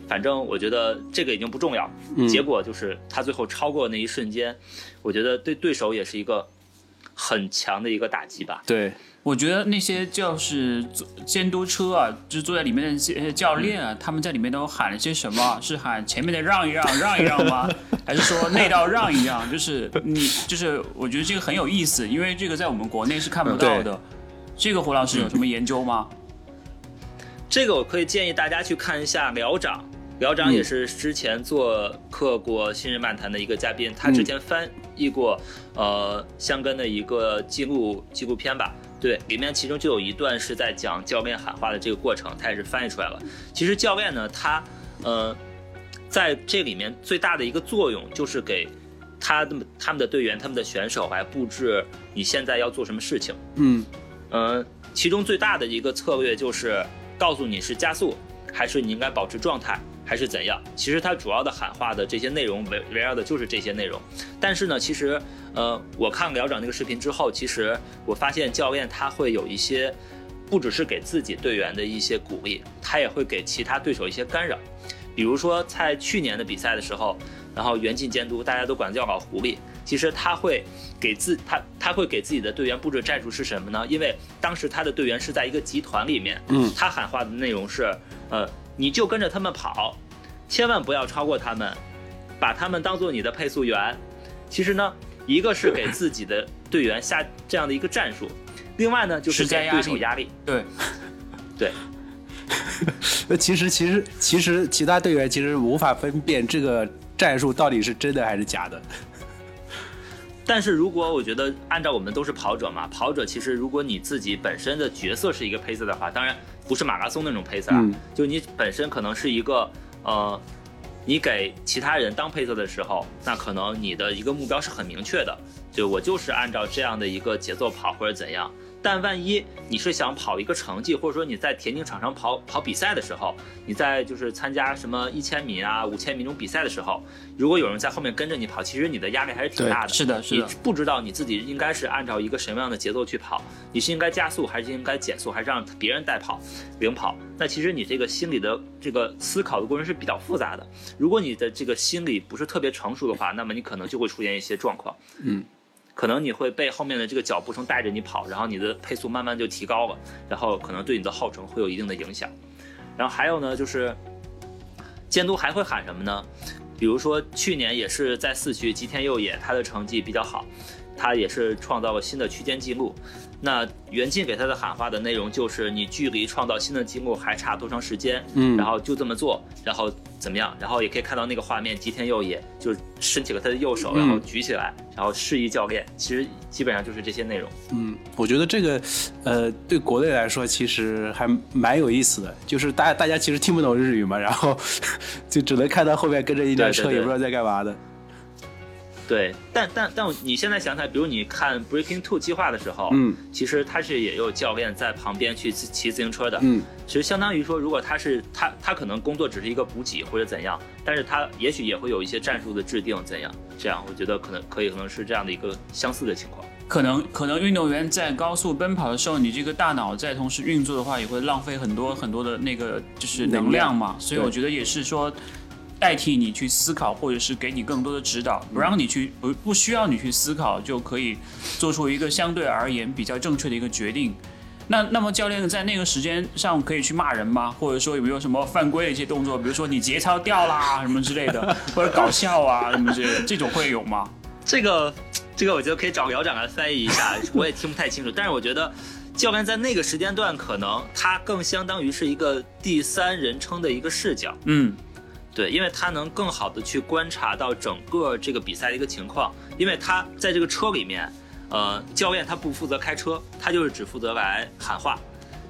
S3: 反正我觉得这个已经不重要，
S1: 嗯
S3: 结果就是他最后超过那一瞬间，我觉得对对手也是一个很强的一个打击吧。
S1: 对，
S2: 我觉得那些就是监督车啊，就是坐在里面的教练啊，他们在里面都喊了些什么？是喊前面的让一让，让一让吗？还是说内道让一让？就是你，就是我觉得这个很有意思，因为这个在我们国内是看不到的。这个胡老师有什么研究吗？
S3: 这个我可以建议大家去看一下寮长，寮长也是之前做客过新人漫谈的一个嘉宾，他之前翻译过呃香根的一个纪录纪录片吧。对，里面其中就有一段是在讲教练喊话的这个过程，他也是翻译出来了。其实教练呢，他呃，在这里面最大的一个作用就是给他的他们的队员、他们的选手来布置你现在要做什么事情。
S1: 嗯，
S3: 呃，其中最大的一个策略就是告诉你是加速，还是你应该保持状态，还是怎样。其实他主要的喊话的这些内容围围绕的就是这些内容。但是呢，其实呃，我看辽长那个视频之后，其实我发现教练他会有一些。不只是给自己队员的一些鼓励，他也会给其他对手一些干扰。比如说在去年的比赛的时候，然后袁进监督大家都管叫老狐狸，其实他会给自他他会给自己的队员布置战术是什么呢？因为当时他的队员是在一个集团里面，
S1: 嗯，
S3: 他喊话的内容是，呃，你就跟着他们跑，千万不要超过他们，把他们当做你的配速员。其实呢，一个是给自己的队员下这样的一个战术。另外呢，就是给对手压力。
S2: 对，
S3: 对。
S1: 那 其实，其实，其实，其他队员其实无法分辨这个战术到底是真的还是假的。
S3: 但是如果我觉得按照我们都是跑者嘛，跑者其实如果你自己本身的角色是一个配色的话，当然不是马拉松那种配色啊，就你本身可能是一个呃，你给其他人当配色的时候，那可能你的一个目标是很明确的，就我就是按照这样的一个节奏跑或者怎样。但万一你是想跑一个成绩，或者说你在田径场上跑跑比赛的时候，你在就是参加什么一千米啊、五千米这种比赛的时候，如果有人在后面跟着你跑，其实你的压力还是挺大的。
S2: 是的，是
S3: 的。你不知道你自己应该是按照一个什么样的节奏去跑，你是应该加速还是应该减速，还是让别人带跑、领跑？那其实你这个心理的这个思考的过程是比较复杂的。如果你的这个心理不是特别成熟的话，那么你可能就会出现一些状况。
S1: 嗯。
S3: 可能你会被后面的这个脚步声带着你跑，然后你的配速慢慢就提高了，然后可能对你的耗程会有一定的影响。然后还有呢，就是监督还会喊什么呢？比如说去年也是在四区吉田佑也，他的成绩比较好，他也是创造了新的区间记录。那袁静给他的喊话的内容就是：你距离创造新的记录还差多长时间？
S1: 嗯，
S3: 然后就这么做，然后怎么样？然后也可以看到那个画面，吉田佑也就伸起了他的右手，然后举起来，然后示意教练。其实基本上就是这些内容。
S1: 嗯，我觉得这个，呃，对国内来说其实还蛮有意思的，就是大大家其实听不懂日语嘛，然后 就只能看到后面跟着一辆车，也不知道在干嘛的。
S3: 对，但但但你现在想起来，比如你看 Breaking Two 计划的时候，
S1: 嗯，
S3: 其实他是也有教练在旁边去骑自行车的，
S1: 嗯，
S3: 其实相当于说，如果他是他他可能工作只是一个补给或者怎样，但是他也许也会有一些战术的制定怎样，这样我觉得可能可以可能是这样的一个相似的情况。
S2: 可能可能运动员在高速奔跑的时候，你这个大脑在同时运作的话，也会浪费很多很多的那个就是能量嘛，所以我觉得也是说。代替你去思考，或者是给你更多的指导，不让你去不不需要你去思考，就可以做出一个相对而言比较正确的一个决定。那那么教练在那个时间上可以去骂人吗？或者说有没有什么犯规的一些动作，比如说你节操掉啦什么之类的，或者搞笑啊什么之类的，这种会有吗？
S3: 这个这个我觉得可以找苗长来翻译一下，我也听不太清楚。但是我觉得教练在那个时间段可能他更相当于是一个第三人称的一个视角，
S2: 嗯。
S3: 对，因为他能更好的去观察到整个这个比赛的一个情况，因为他在这个车里面，呃，教练他不负责开车，他就是只负责来喊话，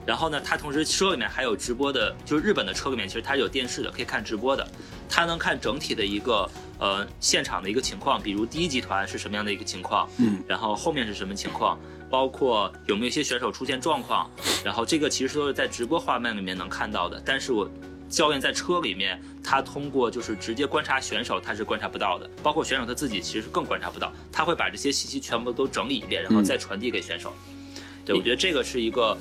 S3: 然后呢，他同时车里面还有直播的，就是日本的车里面其实它有电视的，可以看直播的，他能看整体的一个呃现场的一个情况，比如第一集团是什么样的一个情况，
S1: 嗯，
S3: 然后后面是什么情况，包括有没有一些选手出现状况，然后这个其实都是在直播画面里面能看到的，但是我。教练在车里面，他通过就是直接观察选手，他是观察不到的。包括选手他自己其实更观察不到，他会把这些信息全部都整理一遍，然后再传递给选手。对，我觉得这个是一个，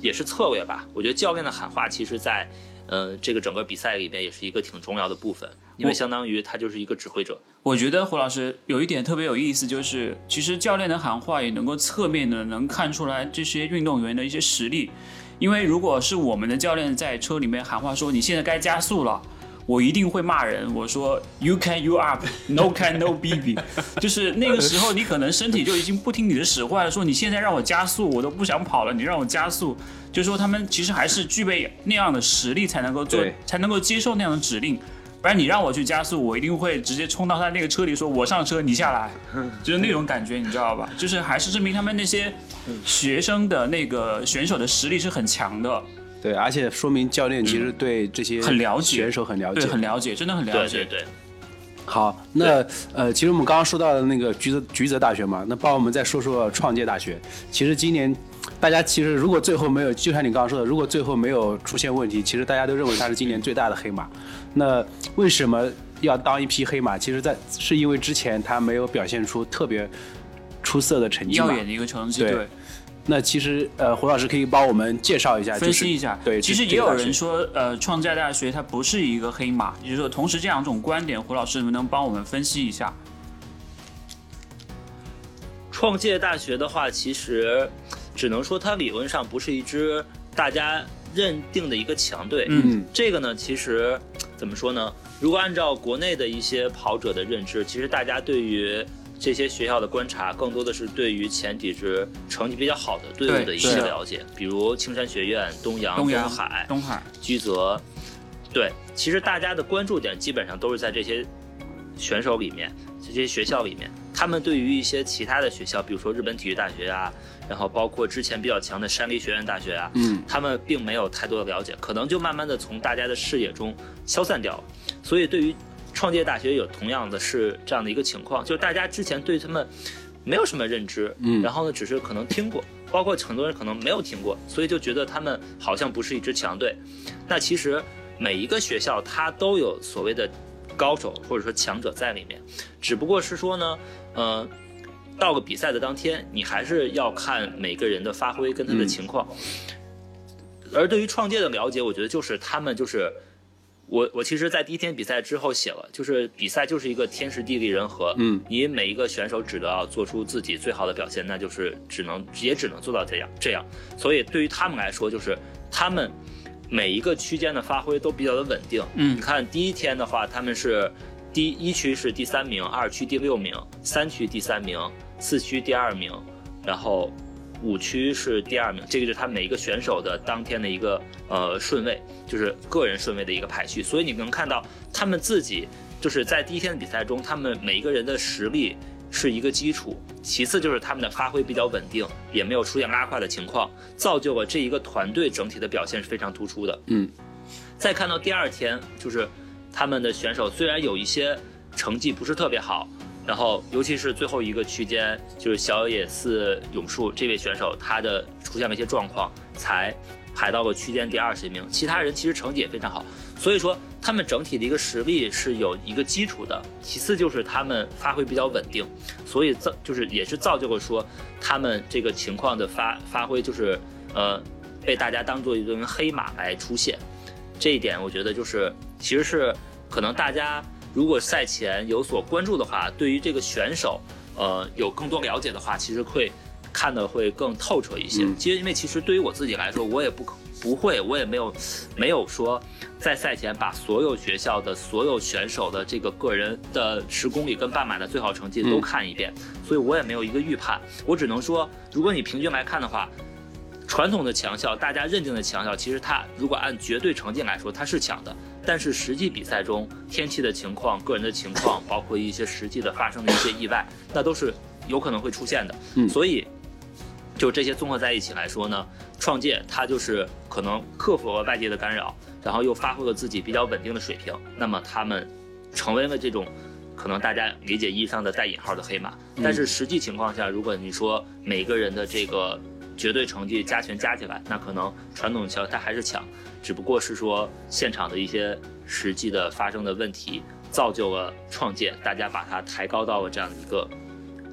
S3: 也是策略吧。我觉得教练的喊话，其实，在呃这个整个比赛里面也是一个挺重要的部分，因为相当于他就是一个指挥者。
S2: 我觉得胡老师有一点特别有意思，就是其实教练的喊话也能够侧面的能看出来这些运动员的一些实力。因为如果是我们的教练在车里面喊话说你现在该加速了，我一定会骂人。我说 You can you up, no can no baby。就是那个时候你可能身体就已经不听你的使唤了，说你现在让我加速，我都不想跑了，你让我加速。就说他们其实还是具备那样的实力才能够做，才能够接受那样的指令。不然你让我去加速，我一定会直接冲到他那个车里，说我上车，你下来，就是那种感觉，你知道吧？就是还是证明他们那些学生的那个选手的实力是很强的。
S1: 对，而且说明教练其实对这些
S2: 很了解，
S1: 选手很了解，
S2: 对，很了解，真的很了
S3: 解。对对。
S1: 好，那呃，其实我们刚刚说到的那个橘子橘子大学嘛，那帮我们再说说创界大学。其实今年大家其实如果最后没有，就像你刚刚说的，如果最后没有出现问题，其实大家都认为它是今年最大的黑马。那为什么要当一匹黑马？其实，在是因为之前他没有表现出特别出色的成绩，
S2: 耀眼的一个成绩，对。
S1: 那其实，呃，胡老师可以帮我们介绍一下，
S2: 分析一下。
S1: 对，
S2: 其实也有人说，呃，创价大学它不是一个黑马，也就是说，同时这两种观点，胡老师能不能帮我们分析一下？
S3: 创界大学的话，其实只能说它理论上不是一支大家认定的一个强队。
S1: 嗯，
S3: 这个呢，其实怎么说呢？如果按照国内的一些跑者的认知，其实大家对于这些学校的观察更多的是对于前几支成绩比较好的队伍的一些了解，比如青山学院、东阳、
S2: 东
S3: 海、
S2: 东海、
S3: 居泽。对，其实大家的关注点基本上都是在这些选手里面、这些学校里面。他们对于一些其他的学校，比如说日本体育大学啊，然后包括之前比较强的山梨学院大学啊，
S1: 嗯，
S3: 他们并没有太多的了解，可能就慢慢的从大家的视野中消散掉了。所以对于创界大学有同样的是这样的一个情况，就是大家之前对他们没有什么认知，
S1: 嗯，
S3: 然后呢，只是可能听过，包括很多人可能没有听过，所以就觉得他们好像不是一支强队。那其实每一个学校它都有所谓的高手或者说强者在里面，只不过是说呢，呃，到个比赛的当天，你还是要看每个人的发挥跟他的情况。而对于创界的了解，我觉得就是他们就是。我我其实，在第一天比赛之后写了，就是比赛就是一个天时地利人和，
S1: 嗯，
S3: 你每一个选手只要做出自己最好的表现，那就是只能也只能做到这样这样。所以对于他们来说，就是他们每一个区间的发挥都比较的稳定。
S2: 嗯，
S3: 你看第一天的话，他们是第一区是第三名，二区第六名，三区第三名，四区第二名，然后。五区是第二名，这个就是他每一个选手的当天的一个呃顺位，就是个人顺位的一个排序。所以你能看到他们自己就是在第一天的比赛中，他们每一个人的实力是一个基础，其次就是他们的发挥比较稳定，也没有出现拉胯的情况，造就了这一个团队整体的表现是非常突出的。
S1: 嗯，
S3: 再看到第二天，就是他们的选手虽然有一些成绩不是特别好。然后，尤其是最后一个区间，就是小野寺永树这位选手，他的出现了一些状况，才排到了区间第二十名。其他人其实成绩也非常好，所以说他们整体的一个实力是有一个基础的。其次就是他们发挥比较稳定，所以造就是也是造就了说他们这个情况的发发挥就是呃被大家当做一尊黑马来出现。这一点我觉得就是其实是可能大家。如果赛前有所关注的话，对于这个选手，呃，有更多了解的话，其实会看的会更透彻一些。其实，因为其实对于我自己来说，我也不不会，我也没有没有说在赛前把所有学校的所有选手的这个个人的十公里跟半马的最好成绩都看一遍，所以我也没有一个预判。我只能说，如果你平均来看的话。传统的强校，大家认定的强校，其实它如果按绝对成绩来说，它是强的。但是实际比赛中，天气的情况、个人的情况，包括一些实际的发生的一些意外，那都是有可能会出现的。
S1: 嗯，
S3: 所以就这些综合在一起来说呢，创建它就是可能克服了外界的干扰，然后又发挥了自己比较稳定的水平，那么他们成为了这种可能大家理解意义上的带引号的黑马。但是实际情况下，如果你说每个人的这个。绝对成绩加权加起来，那可能传统强它还是强，只不过是说现场的一些实际的发生的问题，造就了创建，大家把它抬高到了这样的一个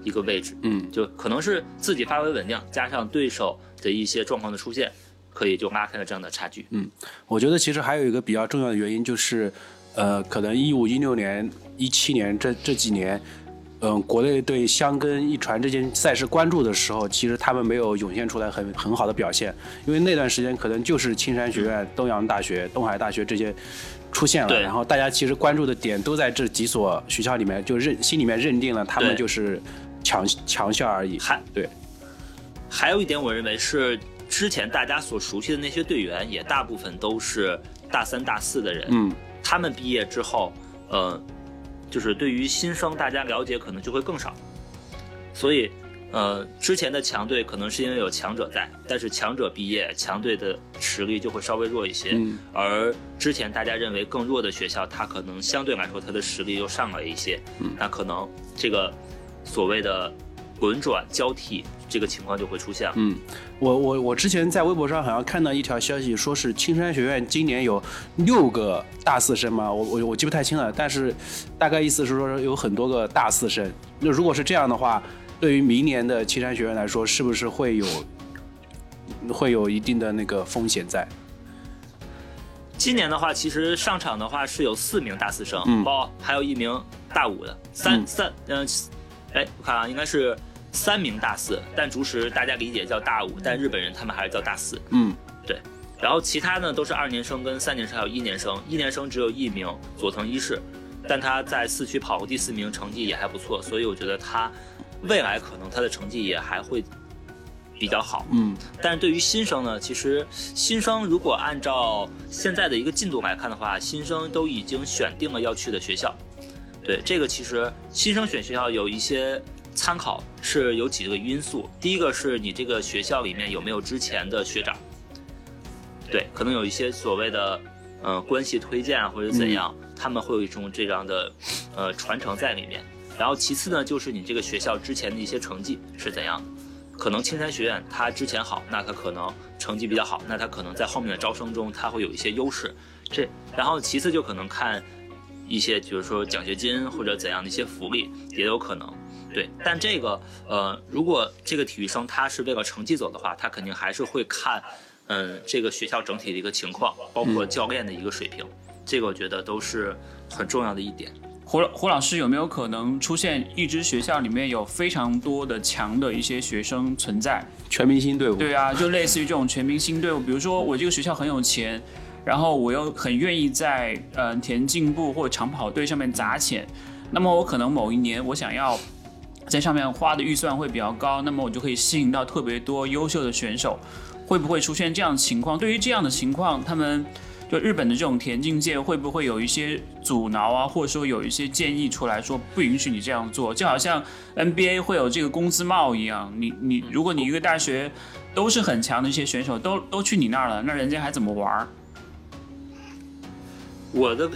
S3: 一个位置。
S1: 嗯，
S3: 就可能是自己发挥稳定，加上对手的一些状况的出现，可以就拉开了这样的差距。
S1: 嗯，我觉得其实还有一个比较重要的原因就是，呃，可能一五一六年、一七年这这几年。嗯，国内对香根一传这件赛事关注的时候，其实他们没有涌现出来很很好的表现，因为那段时间可能就是青山学院、东洋大学、东海大学这些出现了，然后大家其实关注的点都在这几所学校里面，就认心里面认定了他们就是强强校而已。
S3: 还
S1: 对，
S3: 还有一点，我认为是之前大家所熟悉的那些队员，也大部分都是大三、大四的人，
S1: 嗯，
S3: 他们毕业之后，呃。就是对于新生，大家了解可能就会更少，所以呃，之前的强队可能是因为有强者在，但是强者毕业，强队的实力就会稍微弱一些。
S1: 嗯，
S3: 而之前大家认为更弱的学校，它可能相对来说它的实力又上来一些。
S1: 嗯，
S3: 那可能这个所谓的轮转交替这个情况就会出现了。
S1: 嗯，我我我之前在微博上好像看到一条消息，说是青山学院今年有六个大四生嘛，我我我记不太清了，但是大概意思是说有很多个大四生。那如果是这样的话。对于明年的青山学院来说，是不是会有会有一定的那个风险在？
S3: 今年的话，其实上场的话是有四名大四生，
S1: 嗯，
S3: 包还有一名大五的，三三嗯，哎，我看啊，应该是三名大四，但竹实大家理解叫大五，但日本人他们还是叫大四，
S1: 嗯，
S3: 对。然后其他呢都是二年生跟三年生还有一年生，一年生只有一名佐藤一世，但他在四区跑过第四名，成绩也还不错，所以我觉得他。未来可能他的成绩也还会比较好，
S1: 嗯，
S3: 但是对于新生呢，其实新生如果按照现在的一个进度来看的话，新生都已经选定了要去的学校。对这个，其实新生选学校有一些参考，是有几个因素。第一个是你这个学校里面有没有之前的学长，对，可能有一些所谓的嗯关系推荐或者怎样，他们会有一种这样的呃传承在里面。然后其次呢，就是你这个学校之前的一些成绩是怎样？可能青山学院它之前好，那它可能成绩比较好，那它可能在后面的招生中它会有一些优势。这然后其次就可能看一些，比如说奖学金或者怎样的一些福利也有可能。对，但这个呃，如果这个体育生他是为了成绩走的话，他肯定还是会看嗯这个学校整体的一个情况，包括教练的一个水平，这个我觉得都是很重要的一点。
S2: 胡胡老师有没有可能出现一支学校里面有非常多的强的一些学生存在？
S1: 全明星队伍？
S2: 对啊，就类似于这种全明星队伍。比如说我这个学校很有钱，然后我又很愿意在呃田径部或长跑队上面砸钱，那么我可能某一年我想要在上面花的预算会比较高，那么我就可以吸引到特别多优秀的选手。会不会出现这样的情况？对于这样的情况，他们。就日本的这种田径界会不会有一些阻挠啊，或者说有一些建议出来说不允许你这样做？就好像 NBA 会有这个工资帽一样，你你如果你一个大学都是很强的一些选手都都去你那儿了，那人家还怎么玩？
S3: 我的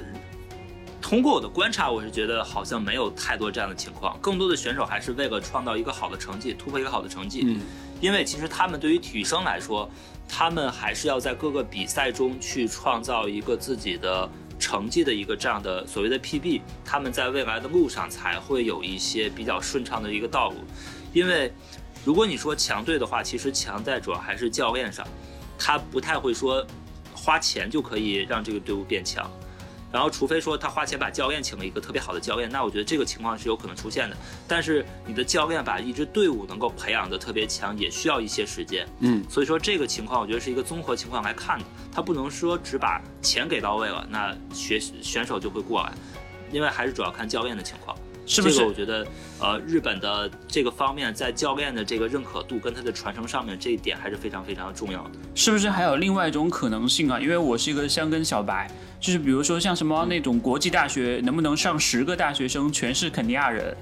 S3: 通过我的观察，我是觉得好像没有太多这样的情况，更多的选手还是为了创造一个好的成绩，突破一个好的成绩。
S1: 嗯，
S3: 因为其实他们对于体育生来说。他们还是要在各个比赛中去创造一个自己的成绩的一个这样的所谓的 PB，他们在未来的路上才会有一些比较顺畅的一个道路。因为如果你说强队的话，其实强在主要还是教练上，他不太会说花钱就可以让这个队伍变强。然后，除非说他花钱把教练请了一个特别好的教练，那我觉得这个情况是有可能出现的。但是你的教练把一支队伍能够培养的特别强，也需要一些时间。
S1: 嗯，
S3: 所以说这个情况，我觉得是一个综合情况来看的。他不能说只把钱给到位了，那学选手就会过来，因为还是主要看教练的情况。
S2: 是不是？
S3: 我觉得，呃，日本的这个方面在教练的这个认可度跟他的传承上面，这一点还是非常非常重要的。
S2: 是不是还有另外一种可能性啊？因为我是一个香根小白。就是比如说像什么那种国际大学，能不能上十个大学生全是肯尼亚人？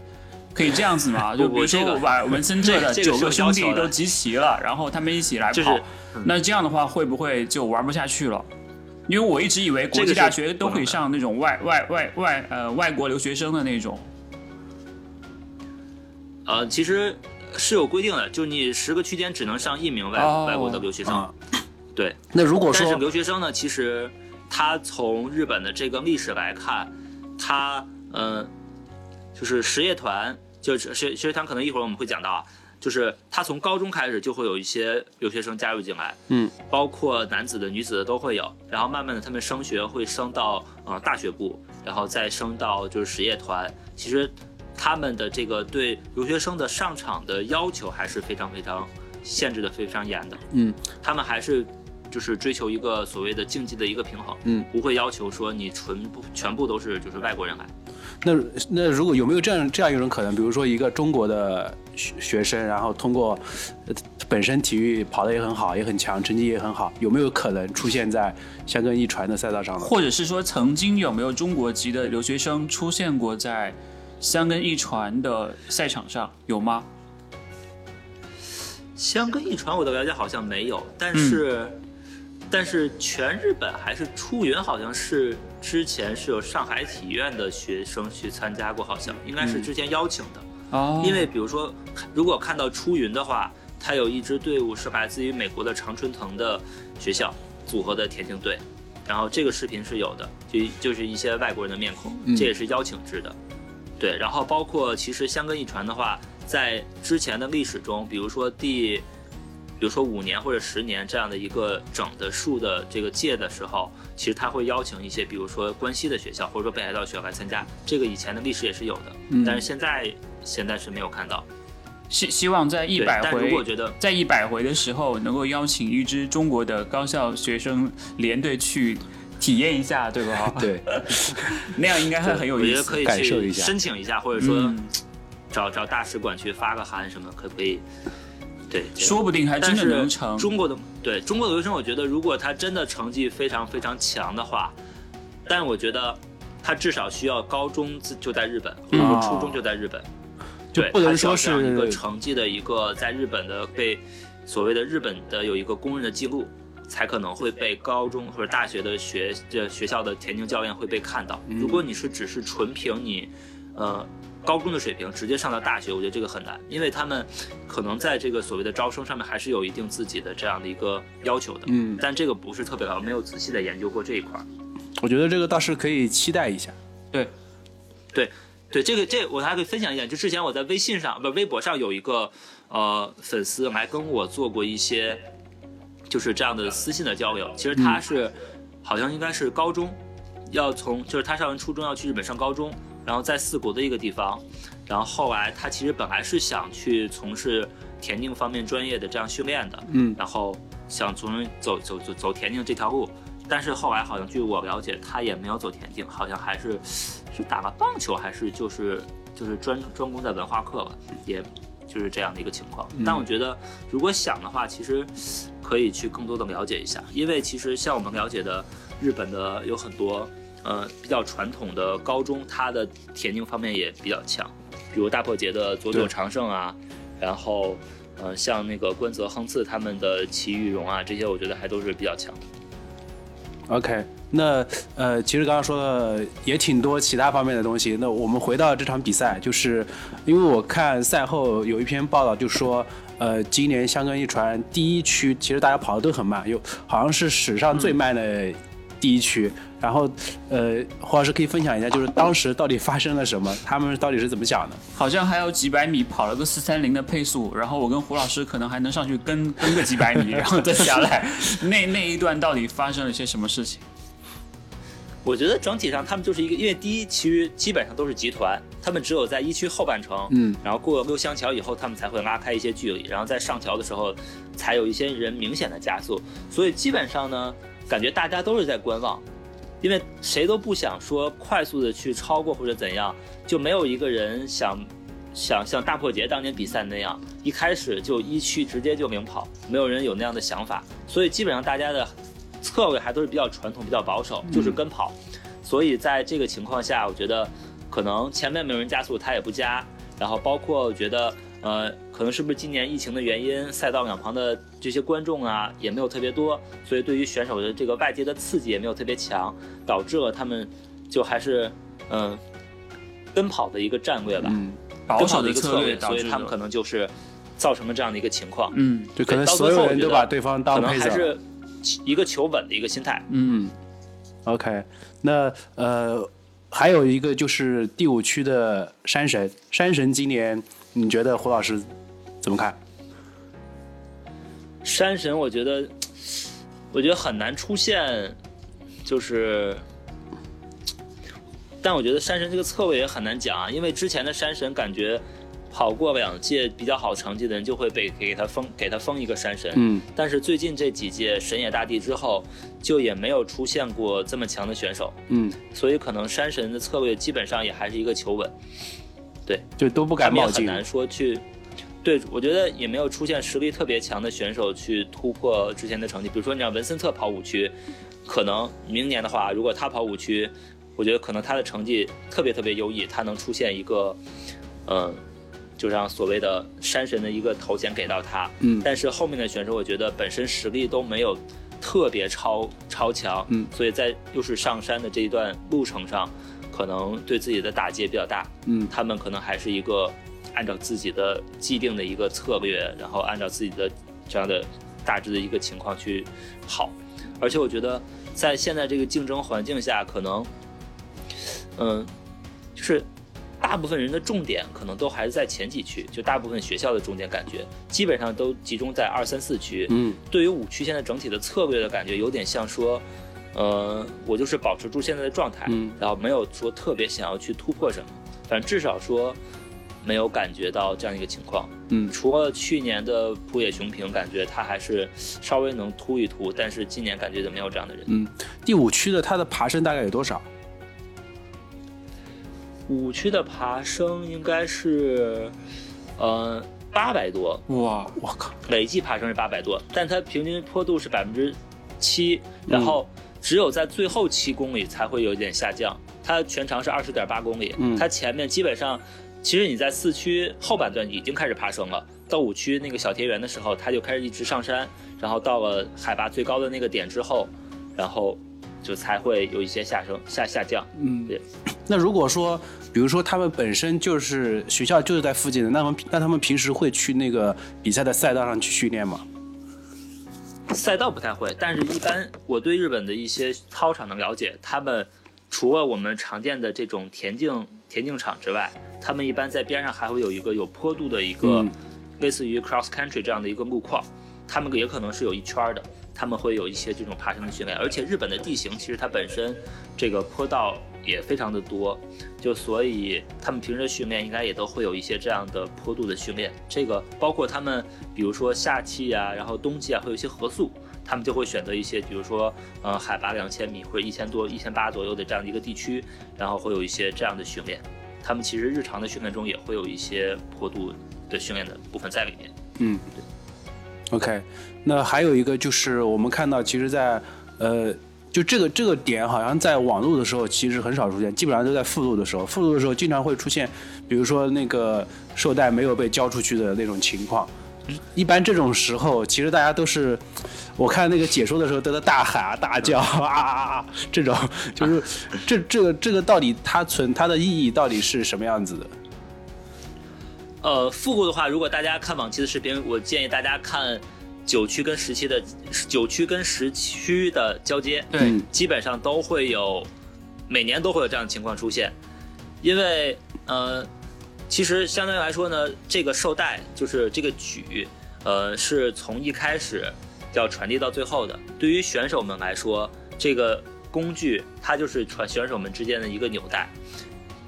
S2: 可以这样子吗？就比如说我把文森特的 九个兄弟都集齐了，然后他们一起来跑，那这样的话会不会就玩不下去了？因为我一直以为国际大学都可以上那种外外外外呃外国留学生的那种。
S3: 呃，其实是有规定的，就你十个区间只能上一名外外国的留学生。对，
S1: 那如果说
S3: 但是留学生呢，其实。他从日本的这个历史来看，他嗯，就是实业团，就是实实业团，可能一会儿我们会讲到啊，就是他从高中开始就会有一些留学生加入进来，
S1: 嗯，
S3: 包括男子的、女子的都会有，然后慢慢的他们升学会升到呃大学部，然后再升到就是实业团，其实他们的这个对留学生的上场的要求还是非常非常限制的非常严的，
S1: 嗯，
S3: 他们还是。就是追求一个所谓的竞技的一个平衡，
S1: 嗯，
S3: 不会要求说你纯不全部都是就是外国人来。
S1: 那那如果有没有这样这样一种可能，比如说一个中国的学学生，然后通过本身体育跑得也很好，也很强，成绩也很好，有没有可能出现在香根一传的赛道上呢？
S2: 或者是说，曾经有没有中国籍的留学生出现过在香根一传的赛场上？有吗？
S3: 香根一传我的了解好像没有，但是但是全日本还是出云，好像是之前是有上海体院的学生去参加过，好像应该是之前邀请的。
S2: 哦，
S3: 因为比如说，如果看到出云的话，他有一支队伍是来自于美国的常春藤的学校组合的田径队，然后这个视频是有的，就就是一些外国人的面孔，这也是邀请制的。对，然后包括其实香根一传的话，在之前的历史中，比如说第，比如说五年或者十年这样的一个整的数的这个届的时候，其实他会邀请一些，比如说关西的学校或者说北海道学校来参加，这个以前的历史也是有的，但是现在。现在是没有看到，
S2: 希希望在一百回，
S3: 如果觉得
S2: 在一百回的时候能够邀请一支中国的高校学生联队去体验一下，对吧？
S1: 对，
S2: 那样应该会很有意思，
S3: 可以
S1: 感受一下，
S3: 申请一下，或者说找找大使馆去发个函什么，可不可以？对，
S2: 说不定还真的能成。
S3: 中国的对中国的留学生，我觉得如果他真的成绩非常非常强的话，但我觉得他至少需要高中就在日本，或者说初中就在日本。
S1: 对不能说是
S3: 一个成绩的一个在日本的被所谓的日本的有一个公认的记录，才可能会被高中或者大学的学这学校的田径教练会被看到。如果你是只是纯凭你，呃，高中的水平直接上到大学，我觉得这个很难，因为他们可能在这个所谓的招生上面还是有一定自己的这样的一个要求的。
S1: 嗯，
S3: 但这个不是特别高，没有仔细的研究过这一块。
S1: 我觉得这个倒是可以期待一下。
S2: 对，
S3: 对。对这个，这我还可以分享一下，就之前我在微信上不微博上有一个呃粉丝来跟我做过一些，就是这样的私信的交流。其实他是好像应该是高中，要从就是他上完初中要去日本上高中，然后在四国的一个地方，然后后来他其实本来是想去从事田径方面专业的这样训练的，
S1: 嗯，
S3: 然后想从走走走走田径这条路。但是后来好像据我了解，他也没有走田径，好像还是是打了棒球，还是就是就是专专攻在文化课了，也就是这样的一个情况。但我觉得如果想的话，其实可以去更多的了解一下，因为其实像我们了解的日本的有很多呃比较传统的高中，它的田径方面也比较强，比如大破节的佐久长胜啊，然后呃像那个关泽亨次他们的齐玉荣啊，这些我觉得还都是比较强的。
S1: OK，那呃，其实刚刚说的也挺多其他方面的东西。那我们回到这场比赛，就是因为我看赛后有一篇报道，就说呃，今年香根一传第一区其实大家跑的都很慢，有好像是史上最慢的第一区。然后，呃，胡老师可以分享一下，就是当时到底发生了什么？他们到底是怎么想的？
S2: 好像还有几百米跑了个四三零的配速，然后我跟胡老师可能还能上去跟跟个几百米，然后再下来。那那一段到底发生了些什么事情？
S3: 我觉得整体上他们就是一个，因为第一区基本上都是集团，他们只有在一区后半程，
S1: 嗯，
S3: 然后过六香桥以后，他们才会拉开一些距离，然后在上桥的时候，才有一些人明显的加速。所以基本上呢，感觉大家都是在观望。因为谁都不想说快速的去超过或者怎样，就没有一个人想想像大破节当年比赛那样，一开始就一区直接就领跑，没有人有那样的想法，所以基本上大家的策略还都是比较传统、比较保守，就是跟跑。所以在这个情况下，我觉得可能前面没有人加速，他也不加，然后包括我觉得。呃，可能是不是今年疫情的原因，赛道两旁的这些观众啊也没有特别多，所以对于选手的这个外界的刺激也没有特别强，导致了他们就还是嗯跟跑的一个战略吧，
S2: 嗯，保守
S3: 的
S2: 一个策
S3: 略，所以他们可能就是造成了这样的一个情况，
S2: 嗯，
S1: 就可能所有人都把对方当
S3: 可能还是一个求稳的一个心态，
S1: 嗯，OK，那呃还有一个就是第五区的山神，山神今年。你觉得胡老师怎么看？
S3: 山神，我觉得，我觉得很难出现，就是，但我觉得山神这个侧位也很难讲啊，因为之前的山神感觉跑过两届比较好成绩的人就会被给他封给他封一个山神，
S1: 嗯，
S3: 但是最近这几届神野大地之后，就也没有出现过这么强的选手，
S1: 嗯，
S3: 所以可能山神的侧位基本上也还是一个求稳。对，
S1: 就都不敢冒进。
S3: 很难说去，对我觉得也没有出现实力特别强的选手去突破之前的成绩。比如说，你让文森特跑五区，可能明年的话，如果他跑五区，我觉得可能他的成绩特别特别优异，他能出现一个，嗯，就让所谓的山神的一个头衔给到他。
S1: 嗯，
S3: 但是后面的选手，我觉得本身实力都没有特别超超强。
S1: 嗯，
S3: 所以在又是上山的这一段路程上，可能对自己的打击也比较大。
S1: 嗯，
S3: 他们可能还是一个按照自己的既定的一个策略，然后按照自己的这样的大致的一个情况去跑。而且我觉得在现在这个竞争环境下，可能，嗯，就是大部分人的重点可能都还是在前几区，就大部分学校的重点感觉基本上都集中在二三四区。
S1: 嗯，
S3: 对于五区现在整体的策略的感觉，有点像说，呃，我就是保持住现在的状态，
S1: 嗯，
S3: 然后没有说特别想要去突破什么，反正至少说没有感觉到这样一个情况。
S1: 嗯，
S3: 除了去年的浦野雄平，感觉他还是稍微能突一突，但是今年感觉就没有这样的人。
S1: 嗯，第五区的他的爬升大概有多少？
S3: 五区的爬升应该是，呃，八百多，
S2: 哇，
S1: 我靠，
S3: 累计爬升是八百多，但它平均坡度是百分之七，然后只有在最后七公里才会有一点下降。它全长是二十点八公里，
S1: 嗯
S3: 它前面基本上，其实你在四区后半段已经开始爬升了，到五区那个小田园的时候，它就开始一直上山，然后到了海拔最高的那个点之后，然后就才会有一些下升下下降。
S1: 嗯，
S3: 对。
S1: 那如果说，比如说他们本身就是学校就是在附近的，那么那他们平时会去那个比赛的赛道上去训练吗？
S3: 赛道不太会，但是一般我对日本的一些操场的了解，他们除了我们常见的这种田径田径场之外，他们一般在边上还会有一个有坡度的一个、
S1: 嗯
S3: 类似于 cross country 这样的一个路况，他们也可能是有一圈儿的，他们会有一些这种爬山的训练，而且日本的地形其实它本身这个坡道也非常的多，就所以他们平时的训练应该也都会有一些这样的坡度的训练。这个包括他们，比如说夏季啊，然后冬季啊，会有一些合宿，他们就会选择一些，比如说呃海拔两千米或者一千多、一千八左右的这样的一个地区，然后会有一些这样的训练。他们其实日常的训练中也会有一些坡度的训练的部分在里面。
S1: 嗯对，OK，那还有一个就是我们看到，其实在，呃，就这个这个点好像在网路的时候其实很少出现，基本上都在复路的时候，复路的时候经常会出现，比如说那个绶带没有被交出去的那种情况。一般这种时候，其实大家都是，我看那个解说的时候都在大喊啊、大叫啊啊啊，这种就是这这个这个到底它存它的意义到底是什么样子的？
S3: 呃，复古的话，如果大家看往期的视频，我建议大家看九区跟十期的九区跟十区的交接，
S2: 对，
S1: 嗯
S3: 基本上都会有，每年都会有这样的情况出现，因为呃，其实相对来说呢，这个绶带就是这个举，呃，是从一开始要传递到最后的。对于选手们来说，这个工具它就是传选手们之间的一个纽带，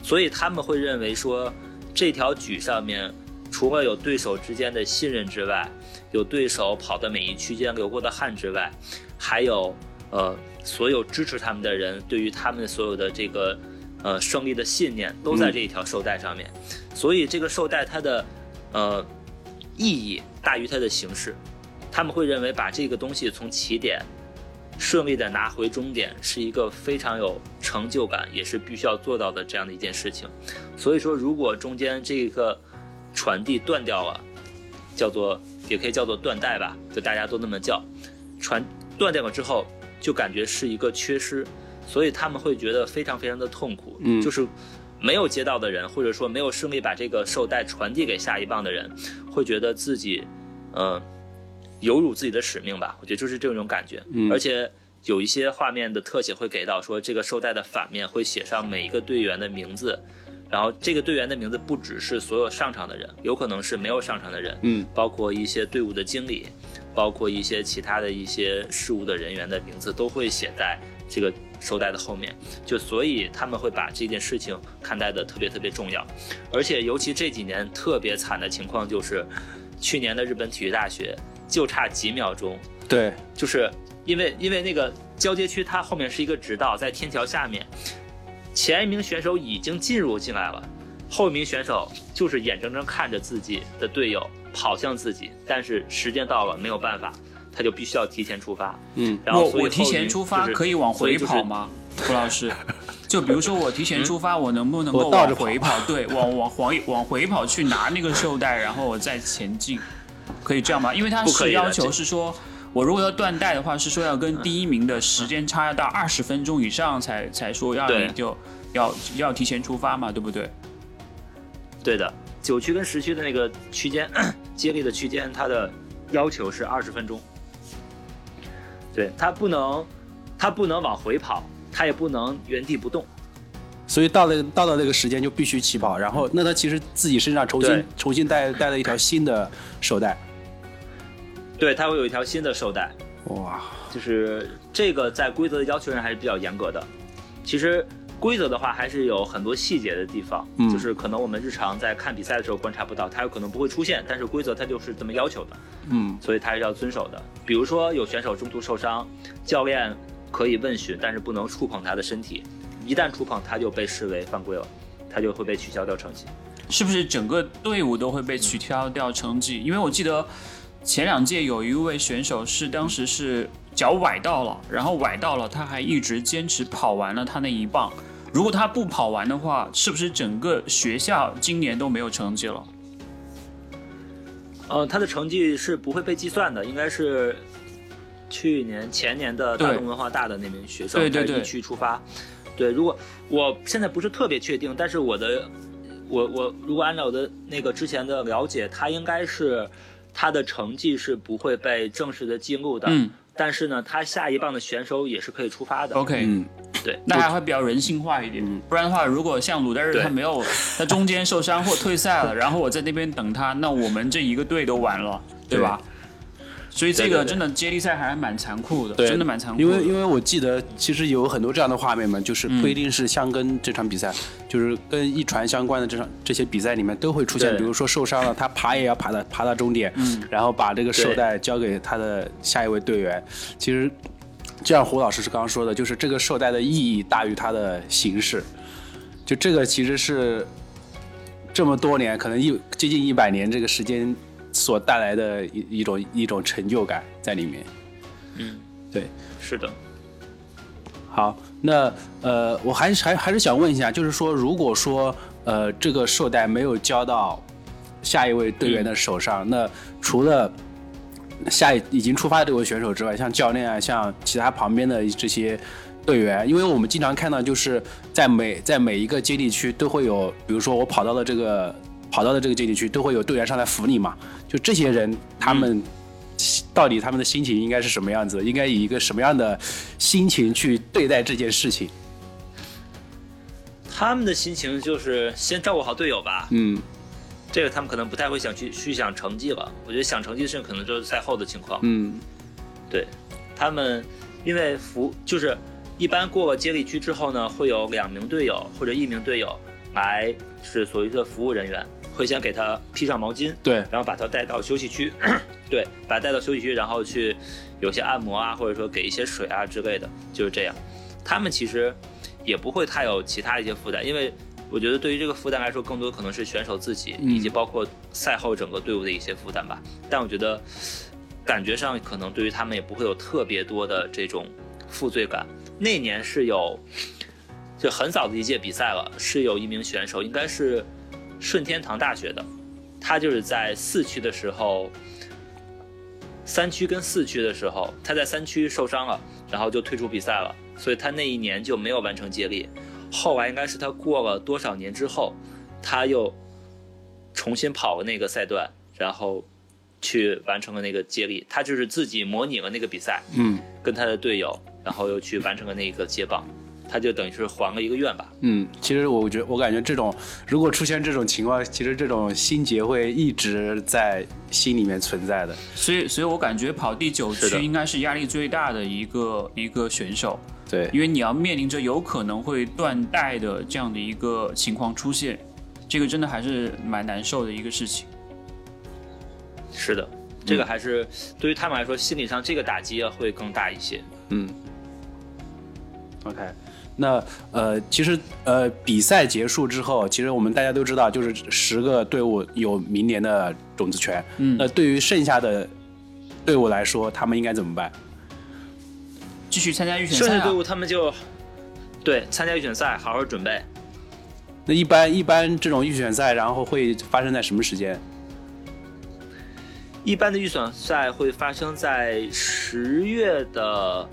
S3: 所以他们会认为说，这条举上面除了有对手之间的信任之外，有对手跑的每一区间流过的汗之外，还有呃所有支持他们的人对于他们所有的这个呃胜利的信念都在这一条绶带上面，所以这个绶带它的呃意义大于它的形式，他们会认为把这个东西从起点顺利的拿回终点是一个非常有成就感，也是必须要做到的这样的一件事情。所以说，如果中间这个传递断掉了，叫做也可以叫做断代吧，就大家都那么叫，传断掉了之后，就感觉是一个缺失，所以他们会觉得非常非常的痛苦，
S1: 嗯。
S3: 就是没有接到的人，或者说没有顺利把这个绶带传递给下一棒的人，会觉得自己，呃，有辱自己的使命吧，我觉得就是这种感觉，
S1: 嗯
S3: 而且。有一些画面的特写会给到说，这个绶带的反面会写上每一个队员的名字，然后这个队员的名字不只是所有上场的人，有可能是没有上场的人，
S1: 嗯，
S3: 包括一些队伍的经理，包括一些其他的一些事务的人员的名字都会写在这个绶带的后面，就所以他们会把这件事情看待的特别特别重要，而且尤其这几年特别惨的情况就是，去年的日本体育大学就差几秒钟，
S1: 对，
S3: 就是因为因为那个交接区它后面是一个直道，在天桥下面，前一名选手已经进入进来了，后一名选手就是眼睁睁看着自己的队友跑向自己，但是时间到了没有办法，他就必须要提前出发。
S1: 嗯，
S3: 然后
S2: 我我提前出发可以往回跑吗？胡老师，就比如说我提前出发，我能不能够往回跑？对，往往往往回跑去拿那个绶带，然后我再前进，可以这样吗？因为他是要求是说，我如果要断带的话，是说要跟第一名的时间差要到二十分钟以上才才说要你就要要提前出发嘛，对不对？
S3: 对的，九区跟十区的那个区间 接力的区间，它的要求是二十分钟。对，他不能，他不能往回跑，他也不能原地不动。
S1: 所以到了到了那个时间就必须起跑，然后那他其实自己身上重新重新带带了一条新的手带。
S3: 对，他会有一条新的手带。
S1: 哇，
S3: 就是这个在规则的要求上还是比较严格的。其实。规则的话还是有很多细节的地方，嗯就是可能我们日常在看比赛的时候观察不到，它有可能不会出现，但是规则它就是这么要求的，
S1: 嗯，
S3: 所以它是要遵守的。比如说有选手中途受伤，教练可以问询，但是不能触碰他的身体，一旦触碰他就被视为犯规了，他就会被取消掉成绩。
S2: 是不是整个队伍都会被取消掉成绩？因为我记得前两届有一位选手是当时是脚崴到了，然后崴到了，他还一直坚持跑完了他那一棒。如果他不跑完的话，是不是整个学校今年都没有成绩了？
S3: 呃，他的成绩是不会被计算的，应该是去年前年的大众文化大的那名学生在地区出发。对，如果我现在不是特别确定，但是我的我我如果按照我的那个之前的了解，他应该是他的成绩是不会被正式的记录的。
S2: 嗯。
S3: 但是呢，他下一棒的选手也是可以出发的。
S2: OK，
S1: 嗯，
S3: 对，
S2: 那还会比较人性化一点。不然的话，如果像鲁代日他没有，他中间受伤或退赛了，然后我在那边等他，那我们这一个队都完了，对吧？所以这个真的接力赛还是蛮残酷的，真的蛮残酷。
S1: 因为因为我记得其实有很多这样的画面嘛，就是不一定是相跟这场比赛，就是跟一传相关的这场这些比赛里面都会出现。比如说受伤了，他爬也要爬到爬到终点，然后把这个绶带交给他的下一位队员。其实，就像胡老师是刚刚说的，就是这个绶带的意义大于它的形式。就这个其实是这么多年，可能一接近一百年这个时间。所带来的一一种一种成就感在里面，
S3: 嗯，
S1: 对，
S3: 是的。
S1: 好，那呃，我还是还还是想问一下，就是说，如果说呃这个绶带没有交到下一位队员的手上，那除了下已经出发的这位选手之外，像教练啊，像其他旁边的这些队员，因为我们经常看到，就是在每在每一个接力区都会有，比如说我跑到了这个。跑到的这个接力区都会有队员上来扶你嘛？就这些人，他们到底他们的心情应该是什么样子？应该以一个什么样的心情去对待这件事情？
S3: 他们的心情就是先照顾好队友吧。
S1: 嗯，
S3: 这个他们可能不太会想去去想成绩了。我觉得想成绩的事情可能就是赛后的情况。
S1: 嗯，
S3: 对，他们因为服就是一般过了接力区之后呢，会有两名队友或者一名队友来是所谓的服务人员。会先给他披上毛巾，
S1: 对，
S3: 然后把他带到休息区，对，把他带到休息区，然后去有些按摩啊，或者说给一些水啊之类的，就是这样。他们其实也不会太有其他一些负担，因为我觉得对于这个负担来说，更多可能是选手自己，以及包括赛后整个队伍的一些负担吧。但我觉得感觉上可能对于他们也不会有特别多的这种负罪感。那年是有，就很早的一届比赛了，是有一名选手，应该是。顺天堂大学的，他就是在四区的时候，三区跟四区的时候，他在三区受伤了，然后就退出比赛了，所以他那一年就没有完成接力。后来应该是他过了多少年之后，他又重新跑了那个赛段，然后去完成了那个接力。他就是自己模拟了那个比赛，
S1: 嗯，
S3: 跟他的队友，然后又去完成了那个接棒。他就等于是还了一个愿吧。
S1: 嗯，其实我觉得，我感觉这种如果出现这种情况，其实这种心结会一直在心里面存在的。
S2: 所以，所以我感觉跑第九区应该是压力最大的一个一个选手。
S1: 对，
S2: 因为你要面临着有可能会断代的这样的一个情况出现，这个真的还是蛮难受的一个事情。
S3: 是的，这个还是对于他们来说，心理上这个打击会更大一些。
S1: 嗯。OK。那呃，其实呃，比赛结束之后，其实我们大家都知道，就是十个队伍有明年的种子权。
S2: 嗯。
S1: 那对于剩下的队伍来说，他们应该怎么办？
S2: 继续参加预选赛。
S3: 剩下队伍他们就对，参加预选赛，好好准备。
S1: 那一般一般这种预选赛，然后会发生在什么时间？
S3: 一般的预选赛会发生在十月的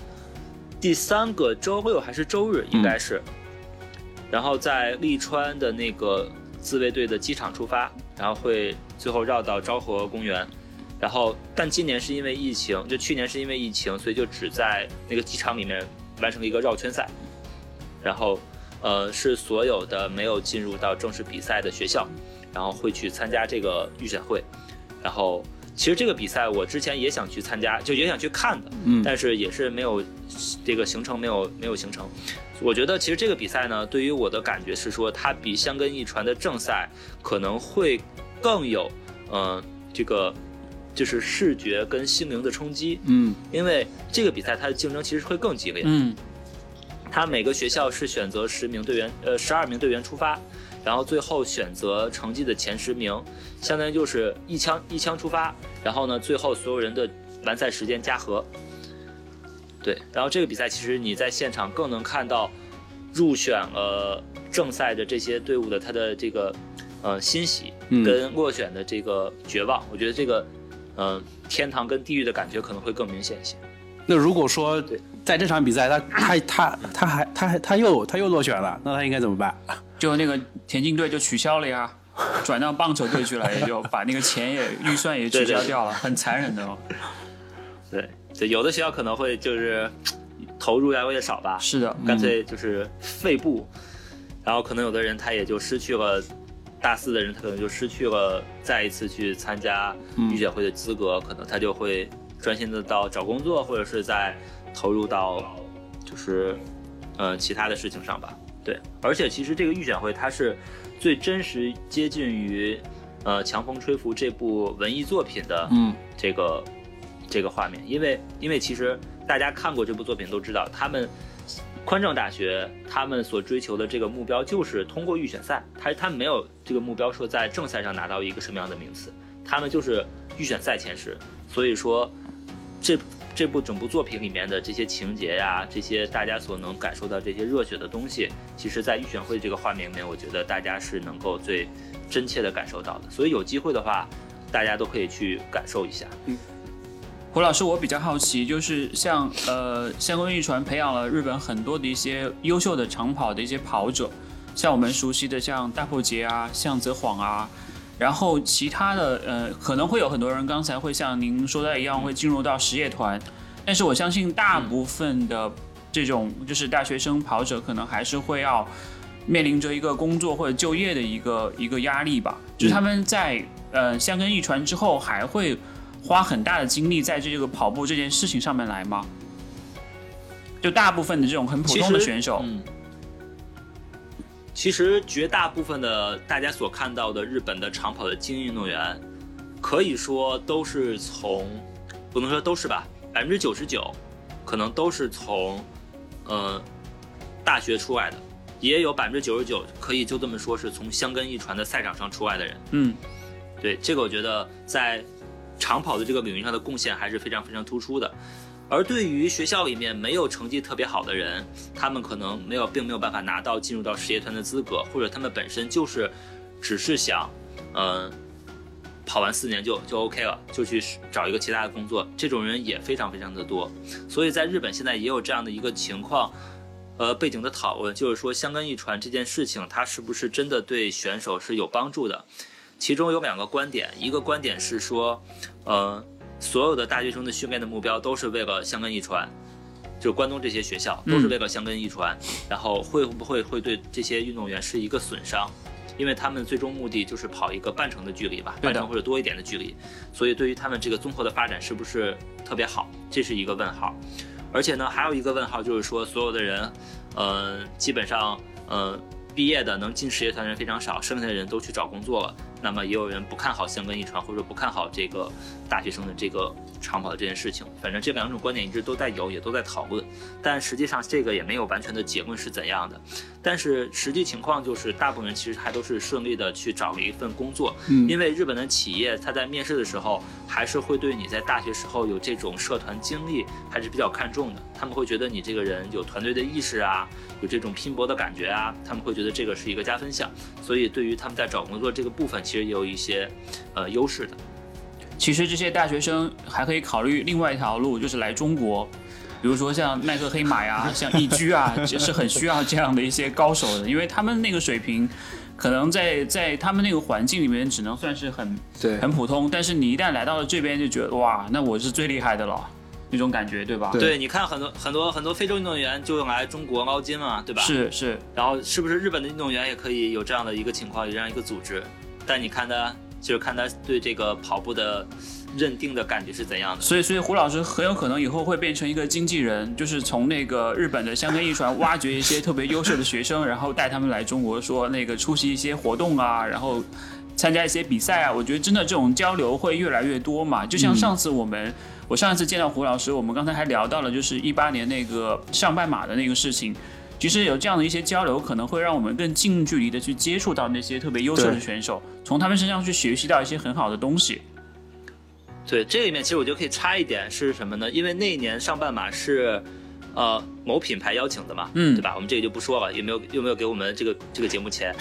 S3: 第三个周六还是周日，应该是。然后在利川的那个自卫队的机场出发，然后会最后绕到昭和公园。然后，但今年是因为疫情，就去年是因为疫情，所以就只在那个机场里面完成了一个绕圈赛。然后，呃，是所有的没有进入到正式比赛的学校，然后会去参加这个预选会。然后，其实这个比赛我之前也想去参加，就也想去看的，嗯，但是也是没有这个行程没有没有行程。我觉得其实这个比赛呢，对于我的感觉是说，它比香根一传的正赛可能会更有，嗯，这个。就是视觉跟心灵的冲击，
S1: 嗯，
S3: 因为这个比赛它的竞争其实会更激烈，
S2: 嗯，
S3: 它每个学校是选择十名队员，呃，十二名队员出发，然后最后选择成绩的前十名，相当于就是一枪一枪出发，然后呢，最后所有人的完赛时间加和，对，然后这个比赛其实你在现场更能看到入选了正赛的这些队伍的他的这个呃欣喜跟落选的这个绝望，我觉得这个。嗯，天堂跟地狱的感觉可能会更明显一些。
S1: 那如果说在这场比赛，他他他他还他还他又他又落选了，那他应该怎么办？
S2: 就那个田径队就取消了呀，转到棒球队去了，也就把那个钱也预算也取消掉了，很残忍的哦。
S3: 对，对，有的学校可能会就是投入越来越少吧。
S2: 是的，
S3: 干脆就是废部，然后可能有的人他也就失去了。大四的人，他可能就失去了再一次去参加预选会的资格，可能他就会专心的到找工作，或者是在投入到就是，呃，其他的事情上吧。对，而且其实这个预选会它是最真实接近于，呃，《强风吹拂》这部文艺作品的这个这个画面，因为因为其实大家看过这部作品都知道，他们。宽政大学他们所追求的这个目标就是通过预选赛，他他们没有这个目标说在正赛上拿到一个什么样的名次，他们就是预选赛前十。所以说，这这部整部作品里面的这些情节呀，这些大家所能感受到这些热血的东西，其实在预选会这个画面里面，我觉得大家是能够最真切的感受到的。所以有机会的话，大家都可以去感受一下。
S2: 嗯。胡老师，我比较好奇，就是像呃，相关一传培养了日本很多的一些优秀的长跑的一些跑者，像我们熟悉的像大破节啊、向泽晃啊，然后其他的呃，可能会有很多人刚才会像您说的一样，会进入到实业团，但是我相信大部分的这种就是大学生跑者，可能还是会要面临着一个工作或者就业的一个一个压力吧，就是他们在呃相根一传之后还会。花很大的精力在这个跑步这件事情上面来吗？就大部分的这种很普通的选手，
S3: 嗯，其实绝大部分的大家所看到的日本的长跑的精英运动员，可以说都是从，不能说都是吧，百分之九十九，可能都是从，呃，大学出来的，也有百分之九十九可以就这么说是从香根一传的赛场上出来的人。
S2: 嗯，
S3: 对，这个我觉得在。长跑的这个领域上的贡献还是非常非常突出的，而对于学校里面没有成绩特别好的人，他们可能没有并没有办法拿到进入到事业团的资格，或者他们本身就是只是想，嗯，跑完四年就就 OK 了，就去找一个其他的工作，这种人也非常非常的多。所以在日本现在也有这样的一个情况，呃，背景的讨论就是说，香根一传这件事情，它是不是真的对选手是有帮助的？其中有两个观点，一个观点是说，呃，所有的大学生的训练的目标都是为了相根一传，就是关东这些学校都是为了相根一传，然后会不会会对这些运动员是一个损伤？因为他们最终目的就是跑一个半程的距离吧，半程或者多一点的距离，所以对于他们这个综合的发展是不是特别好，这是一个问号。而且呢，还有一个问号就是说，所有的人，呃，基本上，呃，毕业的能进实业团的人非常少，剩下的人都去找工作了。那么也有人不看好香根一传，或者不看好这个大学生的这个长跑的这件事情。反正这两种观点一直都在有，也都在讨论。但实际上这个也没有完全的结论是怎样的。但是实际情况就是，大部分人其实还都是顺利的去找了一份工作。
S1: 嗯，
S3: 因为日本的企业他在面试的时候，还是会对你在大学时候有这种社团经历还是比较看重的。他们会觉得你这个人有团队的意识啊，有这种拼搏的感觉啊，他们会觉得这个是一个加分项，所以对于他们在找工作这个部分，其实也有一些呃优势的。
S2: 其实这些大学生还可以考虑另外一条路，就是来中国，比如说像耐克黑马呀，像易居啊，是很需要这样的一些高手的，因为他们那个水平。可能在在他们那个环境里面，只能算是很
S1: 对
S2: 很普通。但是你一旦来到了这边，就觉得哇，那我是最厉害的了，那种感觉，对吧？
S3: 对，你看很多很多很多非洲运动员就来中国捞金嘛，对吧？
S2: 是是。
S3: 然后是不是日本的运动员也可以有这样的一个情况，有这样一个组织？但你看他，就是看他对这个跑步的。认定的感觉是怎样的？
S2: 所以，所以胡老师很有可能以后会变成一个经纪人，就是从那个日本的香根一传挖掘一些特别优秀的学生，然后带他们来中国，说那个出席一些活动啊，然后参加一些比赛啊。我觉得真的这种交流会越来越多嘛。就像上次我们，我上一次见到胡老师，我们刚才还聊到了就是一八年那个上半马的那个事情。其实有这样的一些交流，可能会让我们更近距离的去接触到那些特别优秀的选手，从他们身上去学习到一些很好的东西。
S3: 对这里面，其实我觉得可以插一点是什么呢？因为那一年上半马是，呃，某品牌邀请的嘛，
S2: 嗯，
S3: 对吧？我们这个就不说了，有没有有没有给我们这个这个节目钱？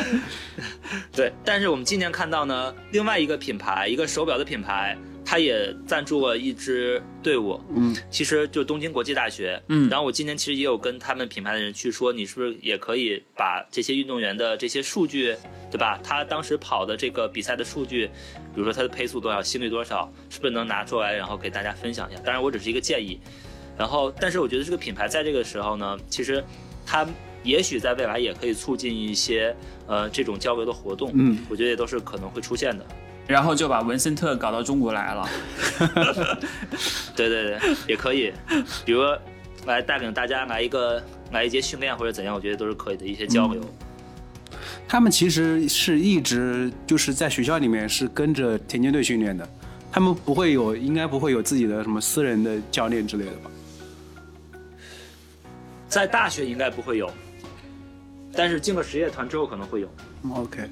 S3: 对，但是我们今年看到呢，另外一个品牌，一个手表的品牌。他也赞助了一支队伍，
S1: 嗯，
S3: 其实就东京国际大学，
S2: 嗯，
S3: 然后我今年其实也有跟他们品牌的人去说，你是不是也可以把这些运动员的这些数据，对吧？他当时跑的这个比赛的数据，比如说他的配速多少，心率多少，是不是能拿出来，然后给大家分享一下？当然，我只是一个建议。然后，但是我觉得这个品牌在这个时候呢，其实他也许在未来也可以促进一些呃这种交流的活动，
S1: 嗯，
S3: 我觉得也都是可能会出现的。
S2: 然后就把文森特搞到中国来了，
S3: 对对对，也可以，比如来带领大家来一个来一节训练或者怎样，我觉得都是可以的一些交流。
S1: 他们其实是一直就是在学校里面是跟着田径队训练的，他们不会有，应该不会有自己的什么私人的教练之类的吧？
S3: 在大学应该不会有，但是进了实业团之后可能会有。
S1: OK。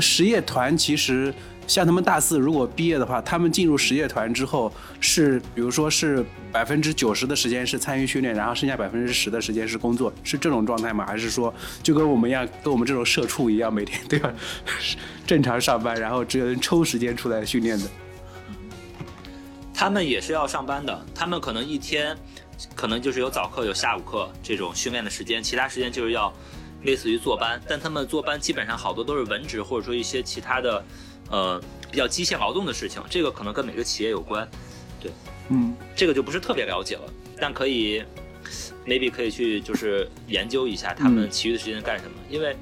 S1: 实业团其实像他们大四如果毕业的话，他们进入实业团之后是，比如说是百分之九十的时间是参与训练，然后剩下百分之十的时间是工作，是这种状态吗？还是说就跟我们一样，跟我们这种社畜一样，每天 都要正常上班，然后只能抽时间出来训练的？
S3: 他们也是要上班的，他们可能一天可能就是有早课有下午课这种训练的时间，其他时间就是要。类似于坐班，但他们坐班基本上好多都是文职或者说一些其他的，呃，比较机械劳动的事情。这个可能跟每个企业有关，对，
S1: 嗯，
S3: 这个就不是特别了解了，但可以，maybe 可以去就是研究一下他们其余的时间干什么，因为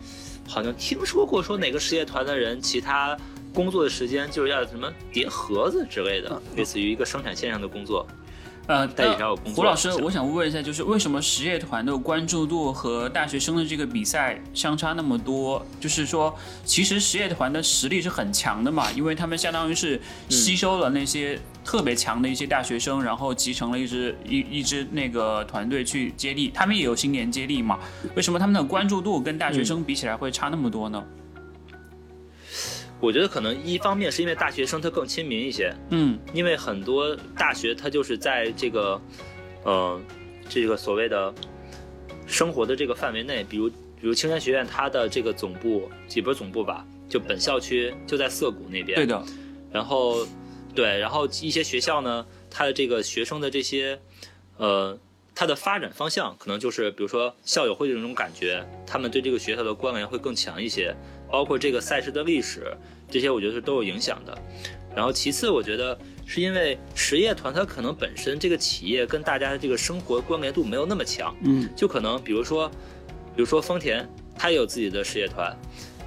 S3: 好像听说过说哪个实业团的人其他工作的时间就是要什么叠盒子之类的，类似于一个生产线上的工作。
S2: 呃，胡老师，我想问一下，就是为什么实业团的关注度和大学生的这个比赛相差那么多？就是说，其实实业团的实力是很强的嘛，因为他们相当于是吸收了那些特别强的一些大学生，然后集成了一支一一支那个团队去接力，他们也有新年接力嘛？为什么他们的关注度跟大学生比起来会差那么多呢？
S3: 我觉得可能一方面是因为大学生他更亲民一些，
S2: 嗯，
S3: 因为很多大学他就是在这个，呃，这个所谓的生活的这个范围内，比如比如青山学院它的这个总部，也不是总部吧，就本校区就在涩谷那边，
S2: 对的。
S3: 然后，对，然后一些学校呢，它的这个学生的这些，呃，它的发展方向可能就是比如说校友会这种感觉，他们对这个学校的关联会更强一些。包括这个赛事的历史，这些我觉得是都有影响的。然后其次，我觉得是因为实业团它可能本身这个企业跟大家的这个生活关联度没有那么强，
S1: 嗯，
S3: 就可能比如说，比如说丰田，它也有自己的实业团，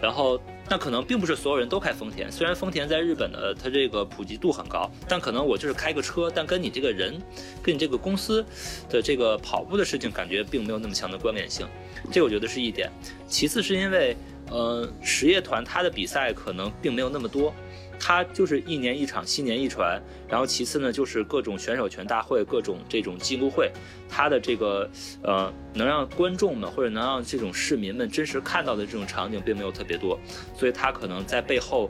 S3: 然后那可能并不是所有人都开丰田。虽然丰田在日本的它这个普及度很高，但可能我就是开个车，但跟你这个人，跟你这个公司的这个跑步的事情感觉并没有那么强的关联性。这我觉得是一点。其次是因为。呃，实业团它的比赛可能并没有那么多，它就是一年一场，新年一传。然后其次呢，就是各种选手权大会，各种这种记录会，它的这个呃，能让观众们或者能让这种市民们真实看到的这种场景并没有特别多，所以它可能在背后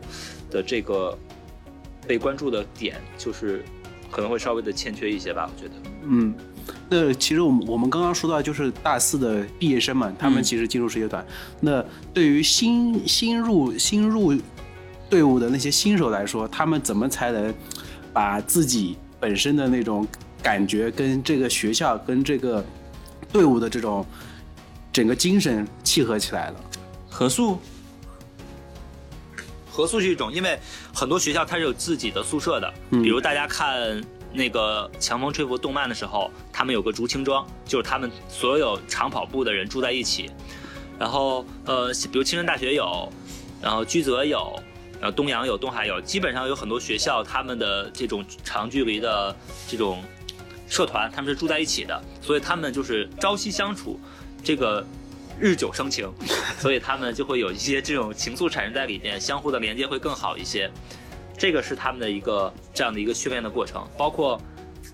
S3: 的这个被关注的点，就是可能会稍微的欠缺一些吧，我觉得。
S1: 嗯。那其实我们我们刚刚说到就是大四的毕业生们，他们其实进入世界团。那对于新新入新入队伍的那些新手来说，他们怎么才能把自己本身的那种感觉跟这个学校跟这个队伍的这种整个精神契合起来了？
S2: 合宿，
S3: 合宿是一种，因为很多学校它是有自己的宿舍的，比如大家看。那个强风吹拂动漫的时候，他们有个竹青庄，就是他们所有长跑步的人住在一起。然后，呃，比如青山大学有，然后居泽有，然后东阳有，东海有，基本上有很多学校，他们的这种长距离的这种社团，他们是住在一起的，所以他们就是朝夕相处，这个日久生情，所以他们就会有一些这种情愫产生在里面，相互的连接会更好一些。这个是他们的一个这样的一个训练的过程，包括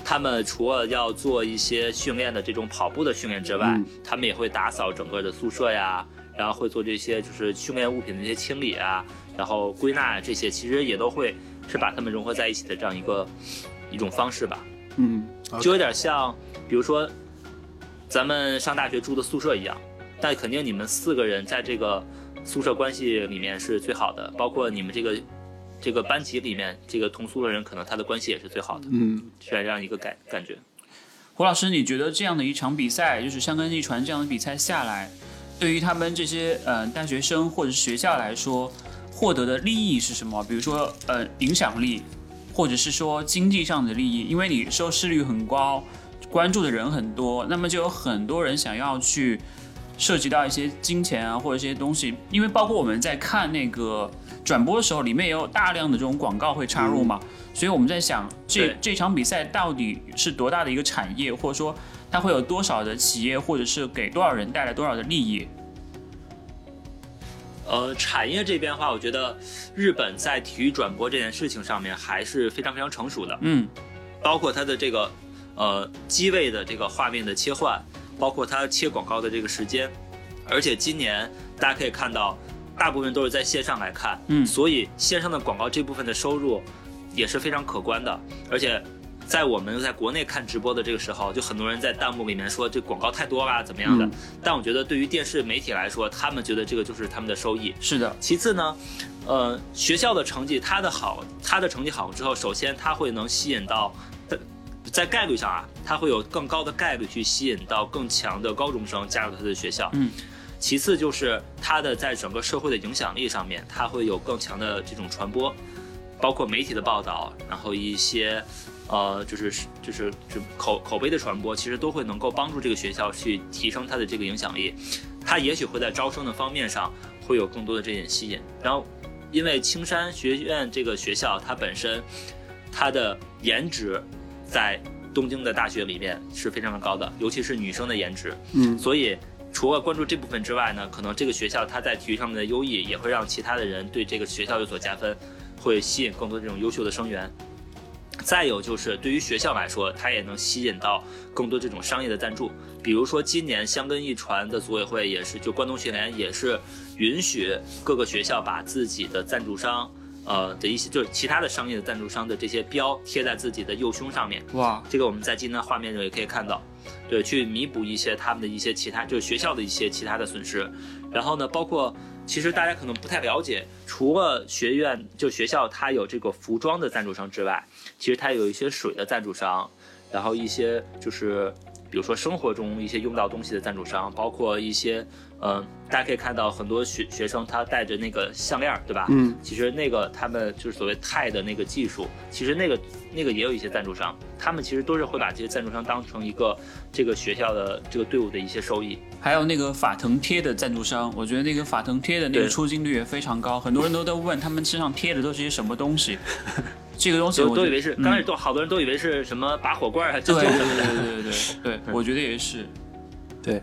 S3: 他们除了要做一些训练的这种跑步的训练之外，他们也会打扫整个的宿舍呀，然后会做这些就是训练物品的一些清理啊，然后归纳这些，其实也都会是把他们融合在一起的这样一个一种方式吧。
S1: 嗯，
S3: 就有点像，比如说咱们上大学住的宿舍一样，但肯定你们四个人在这个宿舍关系里面是最好的，包括你们这个。这个班级里面，这个同宿的人可能他的关系也是最好的，
S1: 嗯，
S3: 是这样一个感感觉。
S2: 胡老师，你觉得这样的一场比赛，就是香根一传这样的比赛下来，对于他们这些呃大学生或者是学校来说，获得的利益是什么？比如说呃影响力，或者是说经济上的利益，因为你收视率很高，关注的人很多，那么就有很多人想要去涉及到一些金钱啊或者一些东西，因为包括我们在看那个。转播的时候，里面也有大量的这种广告会插入嘛，所以我们在想，这这场比赛到底是多大的一个产业，或者说它会有多少的企业，或者是给多少人带来多少的利益？
S3: 呃，产业这边的话，我觉得日本在体育转播这件事情上面还是非常非常成熟的，
S2: 嗯，
S3: 包括它的这个呃机位的这个画面的切换，包括它切广告的这个时间，而且今年大家可以看到。大部分都是在线上来看，
S2: 嗯，
S3: 所以线上的广告这部分的收入也是非常可观的。而且，在我们在国内看直播的这个时候，就很多人在弹幕里面说这广告太多啦，怎么样的？但我觉得对于电视媒体来说，他们觉得这个就是他们的收益。
S2: 是的。
S3: 其次呢，呃，学校的成绩，他的好，他的成绩好之后，首先他会能吸引到，在概率上啊，他会有更高的概率去吸引到更强的高中生加入他的学校。
S2: 嗯。
S3: 其次就是它的在整个社会的影响力上面，它会有更强的这种传播，包括媒体的报道，然后一些，呃，就是就是就口口碑的传播，其实都会能够帮助这个学校去提升它的这个影响力。它也许会在招生的方面上会有更多的这点吸引。然后，因为青山学院这个学校它本身它的颜值在东京的大学里面是非常的高的，尤其是女生的颜值，
S1: 嗯，
S3: 所以。除了关注这部分之外呢，可能这个学校它在体育上面的优异，也会让其他的人对这个学校有所加分，会吸引更多这种优秀的生源。再有就是对于学校来说，它也能吸引到更多这种商业的赞助。比如说今年香根一传的组委会也是，就关东学联也是允许各个学校把自己的赞助商。呃的一些就是其他的商业的赞助商的这些标贴在自己的右胸上面，
S2: 哇，
S3: 这个我们在今天的画面中也可以看到，对，去弥补一些他们的一些其他就是学校的一些其他的损失。然后呢，包括其实大家可能不太了解，除了学院就学校它有这个服装的赞助商之外，其实它有一些水的赞助商，然后一些就是比如说生活中一些用到东西的赞助商，包括一些。嗯，大家可以看到很多学学生他带着那个项链，对吧？
S1: 嗯，
S3: 其实那个他们就是所谓钛的那个技术，其实那个那个也有一些赞助商，他们其实都是会把这些赞助商当成一个这个学校的这个队伍的一些收益。
S2: 还有那个法藤贴的赞助商，我觉得那个法藤贴的那个出镜率也非常高，很多人都在问他们身上贴的都是些什么东西。这个东西我
S3: 都以为是，刚开始都好多人都以为是什么拔火罐啊，
S2: 对对对对对 对，我觉得也是，
S1: 对。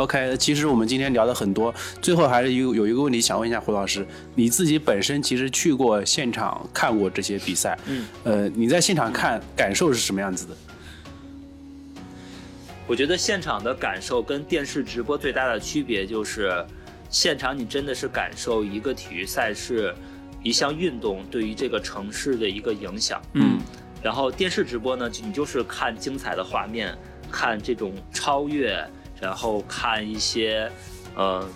S1: OK，其实我们今天聊了很多，最后还是有有一个问题想问一下胡老师，你自己本身其实去过现场看过这些比赛，
S3: 嗯，
S1: 呃，你在现场看感受是什么样子的？
S3: 我觉得现场的感受跟电视直播最大的区别就是，现场你真的是感受一个体育赛事、一项运动对于这个城市的一个影响，
S2: 嗯，
S3: 然后电视直播呢，你就是看精彩的画面。看这种超越，然后看一些呃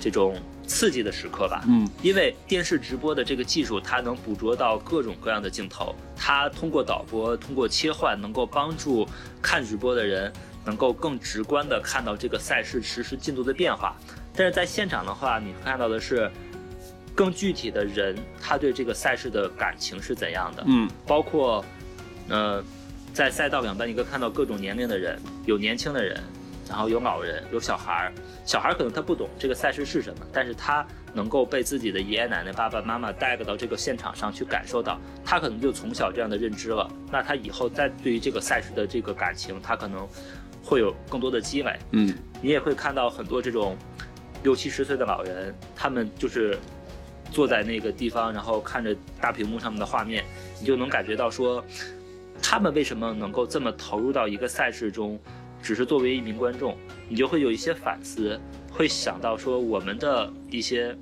S3: 这种刺激的时刻吧。
S1: 嗯，
S3: 因为电视直播的这个技术，它能捕捉到各种各样的镜头，它通过导播，通过切换，能够帮助看直播的人能够更直观的看到这个赛事实时进度的变化。但是在现场的话，你看到的是更具体的人，他对这个赛事的感情是怎样的？
S1: 嗯，
S3: 包括，呃，在赛道两边，你可以看到各种年龄的人，有年轻的人，然后有老人，有小孩儿。小孩儿可能他不懂这个赛事是什么，但是他能够被自己的爷爷奶奶、爸爸妈妈带到这个现场上去感受到，他可能就从小这样的认知了。那他以后再对于这个赛事的这个感情，他可能会有更多的积累。
S1: 嗯，
S3: 你也会看到很多这种六七十岁的老人，他们就是坐在那个地方，然后看着大屏幕上面的画面，你就能感觉到说，他们为什么能够这么投入到一个赛事中，只是作为一名观众，你就会有一些反思，会想到说我们的一些，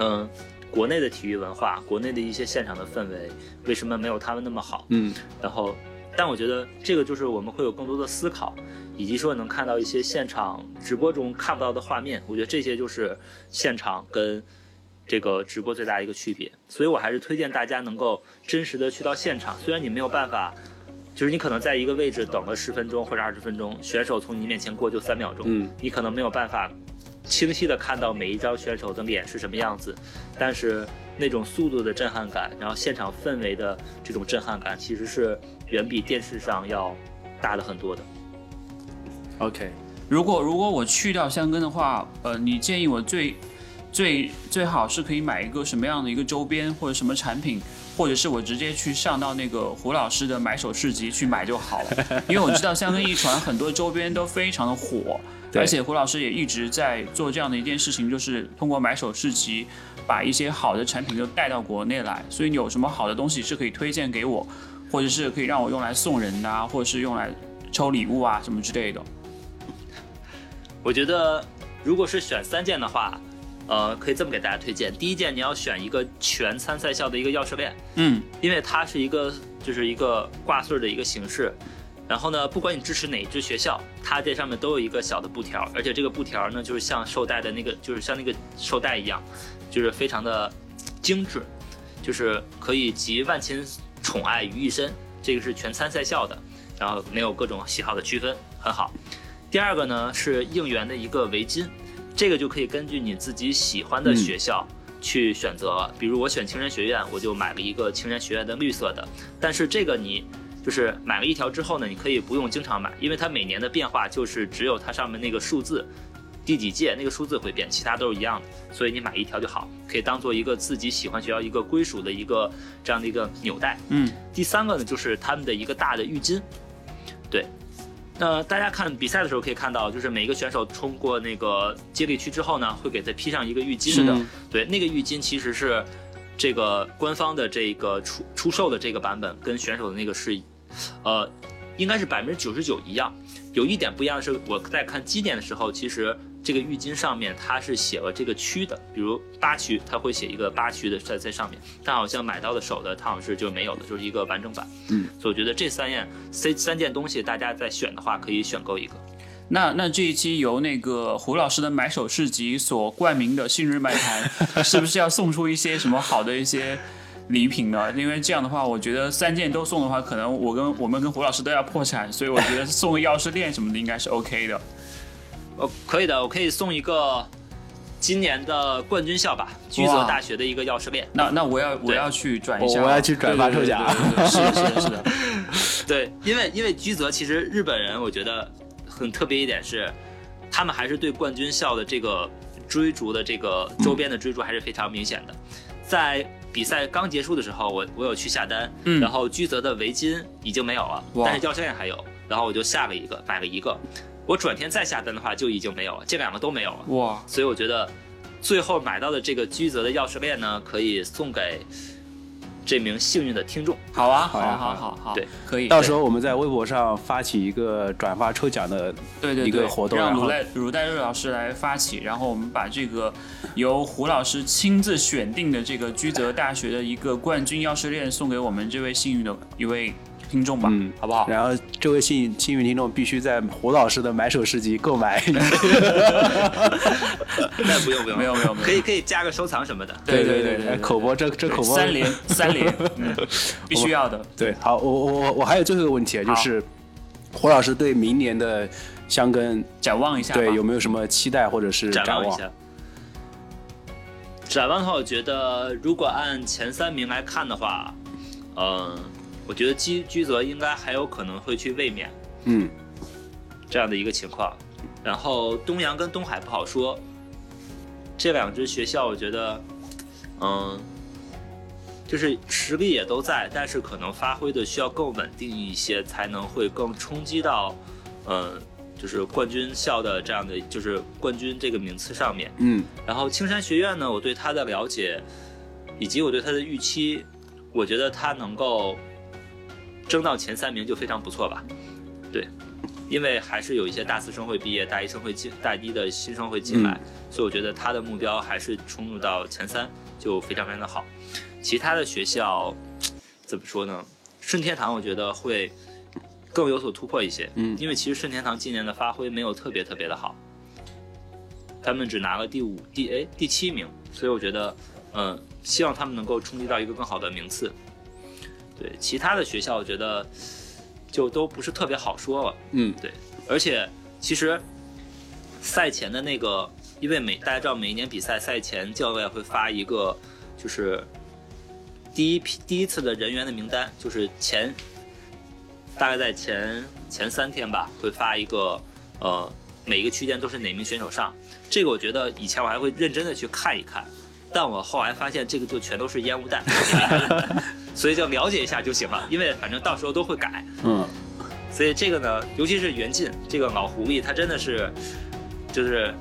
S3: 嗯。国内的体育文化，国内的一些现场的氛围，为什么没有他们那么好？
S1: 嗯，
S3: 然后，但我觉得这个就是我们会有更多的思考，以及说能看到一些现场直播中看不到的画面。我觉得这些就是现场跟这个直播最大的一个区别。所以我还是推荐大家能够真实的去到现场。虽然你没有办法，就是你可能在一个位置等了十分钟或者二十分钟，选手从你面前过就三秒钟，
S1: 嗯，
S3: 你可能没有办法。清晰的看到每一张选手的脸是什么样子，但是那种速度的震撼感，然后现场氛围的这种震撼感，其实是远比电视上要大的很多的。
S1: OK，
S2: 如果如果我去掉香根的话，呃，你建议我最最最好是可以买一个什么样的一个周边或者什么产品，或者是我直接去上到那个胡老师的买手市集去买就好了，因为我知道香根一传很多周边都非常的火。而且胡老师也一直在做这样的一件事情，就是通过买手市集，把一些好的产品都带到国内来。所以你有什么好的东西是可以推荐给我，或者是可以让我用来送人啊，或者是用来抽礼物啊什么之类的？
S3: 我觉得，如果是选三件的话，呃，可以这么给大家推荐：第一件，你要选一个全参赛校的一个钥匙链，
S2: 嗯，
S3: 因为它是一个就是一个挂穗的一个形式。然后呢，不管你支持哪一支学校，它这上面都有一个小的布条，而且这个布条呢，就是像绶带的那个，就是像那个绶带一样，就是非常的精致，就是可以集万千宠爱于一身。这个是全参赛校的，然后没有各种喜好的区分，很好。第二个呢是应援的一个围巾，这个就可以根据你自己喜欢的学校去选择了。比如我选青山学院，我就买了一个青山学院的绿色的，但是这个你。就是买了一条之后呢，你可以不用经常买，因为它每年的变化就是只有它上面那个数字，第几届那个数字会变，其他都是一样的，所以你买一条就好，可以当做一个自己喜欢学校一个归属的一个这样的一个纽带。
S2: 嗯，
S3: 第三个呢就是他们的一个大的浴巾，对，那大家看比赛的时候可以看到，就是每一个选手冲过那个接力区之后呢，会给他披上一个浴巾。
S1: 是的，
S3: 对，那个浴巾其实是这个官方的这个出出售的这个版本跟选手的那个是。呃，应该是百分之九十九一样。有一点不一样的是，我在看基点的时候，其实这个浴巾上面它是写了这个区的，比如八区，它会写一个八区的在在上面。但好像买到的手的，它好像是就没有的，就是一个完整版。
S1: 嗯，
S3: 所以我觉得这三样三三件东西，大家在选的话可以选购一个。
S2: 那那这一期由那个胡老师的买手市集所冠名的信日漫谈，是不是要送出一些什么好的一些？礼品呢？因为这样的话，我觉得三件都送的话，可能我跟我们跟胡老师都要破产，所以我觉得送个钥匙链什么的应该是 OK 的。
S3: 哦，可以的，我可以送一个今年的冠军校吧，居泽大学的一个钥匙链。
S2: 那那我要我要去转一下，
S1: 我要去转发抽奖。
S2: 是的，是的，是的。
S3: 对，因为因为居泽其实日本人，我觉得很特别一点是，他们还是对冠军校的这个追逐的这个周边的追逐还是非常明显的，在。比赛刚结束的时候，我我有去下单，然后居泽的围巾已经没有了，但是钥匙链还有，然后我就下了一个，买了一个。我转天再下单的话就已经没有了，这两个都没有了。
S2: 哇！
S3: 所以我觉得最后买到的这个居泽的钥匙链呢，可以送给。这名幸运的听众，
S2: 好啊，好啊，好好好，
S3: 对，
S2: 可以。
S1: 到时候我们在微博上发起一个转发抽奖的，
S2: 对对
S1: 一个活动，
S2: 让鲁代鲁代瑞老师来发起，然后我们把这个由胡老师亲自选定的这个居泽大学的一个冠军钥匙链送给我们这位幸运的一位听众吧，
S1: 嗯，
S2: 好不好？
S1: 然后这位幸幸运听众必须在胡老师的买手市集购买。
S3: 那不用不用，
S2: 没有没有没有，
S3: 可以可以加个收藏什么的。
S2: 对对对对，
S1: 口播这这口播
S2: 三连 三连，必须要的。
S1: 对，好，我我我我还有最后一个问题啊，就是胡老师对明年的香根
S2: 展望一下，
S1: 对有没有什么期待或者是
S3: 展
S1: 望
S3: 一下？展望的话，我觉得如果按前三名来看的话，嗯，我觉得居居泽应该还有可能会去卫冕，
S1: 嗯，
S3: 这样的一个情况。然后东阳跟东海不好说，这两支学校我觉得，嗯，就是实力也都在，但是可能发挥的需要更稳定一些，才能会更冲击到，嗯。就是冠军校的这样的，就是冠军这个名次上面，
S1: 嗯，
S3: 然后青山学院呢，我对他的了解，以及我对他的预期，我觉得他能够争到前三名就非常不错吧，对，因为还是有一些大四生会毕业，大一生会进，大一的新生会进来，所以我觉得他的目标还是冲入到前三就非常非常的好，其他的学校怎么说呢？顺天堂我觉得会。更有所突破一些，
S1: 嗯，
S3: 因为其实顺天堂今年的发挥没有特别特别的好，他们只拿了第五、第哎第七名，所以我觉得，嗯，希望他们能够冲击到一个更好的名次。对，其他的学校我觉得就都不是特别好说了，
S1: 嗯，
S3: 对，而且其实赛前的那个，因为每大家知道每一年比赛赛前教练会发一个，就是第一批第一次的人员的名单，就是前。大概在前前三天吧，会发一个，呃，每一个区间都是哪名选手上。这个我觉得以前我还会认真的去看一看，但我后来发现这个就全都是烟雾弹，所以就了解一下就行了，因为反正到时候都会改。
S1: 嗯，
S3: 所以这个呢，尤其是袁进这个老狐狸，他真的是，就是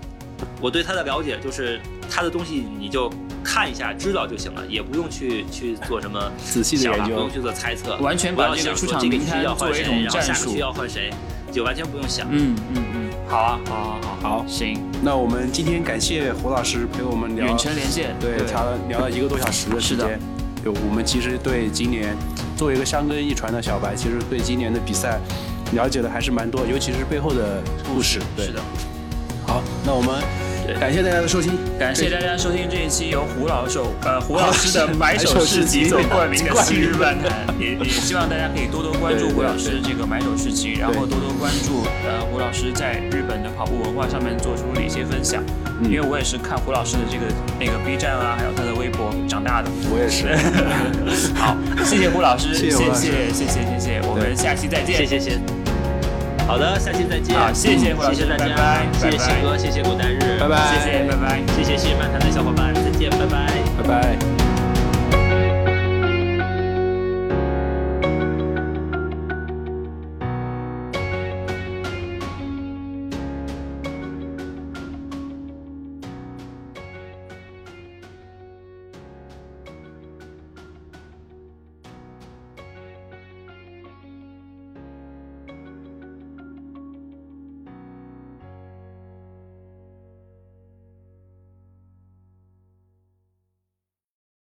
S3: 我对他的了解，就是他的东西你就。看一下，知道就行了，也不用去去做什么
S1: 仔细的研究，
S3: 不用去做猜测，
S2: 完全把这个出场名单
S3: 要换谁，
S2: 然后
S3: 下个区要换谁，就完全不用想。
S2: 嗯嗯嗯，好啊，好好好，
S1: 好，
S2: 行。
S1: 那我们今天感谢胡老师陪我们聊
S2: 远程连线，
S1: 对，聊了聊了一个多小时的时间。就我们其实对今年作为一个香根一传的小白，其实对今年的比赛了解的还是蛮多，尤其是背后的故事。对，
S2: 是的。
S1: 好，那我们。感谢大家的收听，
S2: 感谢大家收听这一期由胡老手呃胡老师的 买手市集走冠名的新日漫谈，也也希望大家可以多多关注胡老师这个买手市集，然后多多关注呃胡老师在日本的跑步文化上面做出的一些分享，因为我也是看胡老师的这个那个 B 站啊，还有他的微博长大的，
S1: 我也是。
S2: 好，谢谢胡老师，谢谢谢谢谢谢，我们下期再见，
S3: 谢谢谢。好的，下期再见。
S2: 好，谢谢，
S3: 谢谢大家，谢谢新哥，谢谢古代日，
S1: 拜拜，
S2: 谢谢，拜拜，
S3: 谢谢新漫谈的小伙伴，再见，拜拜，
S1: 拜拜。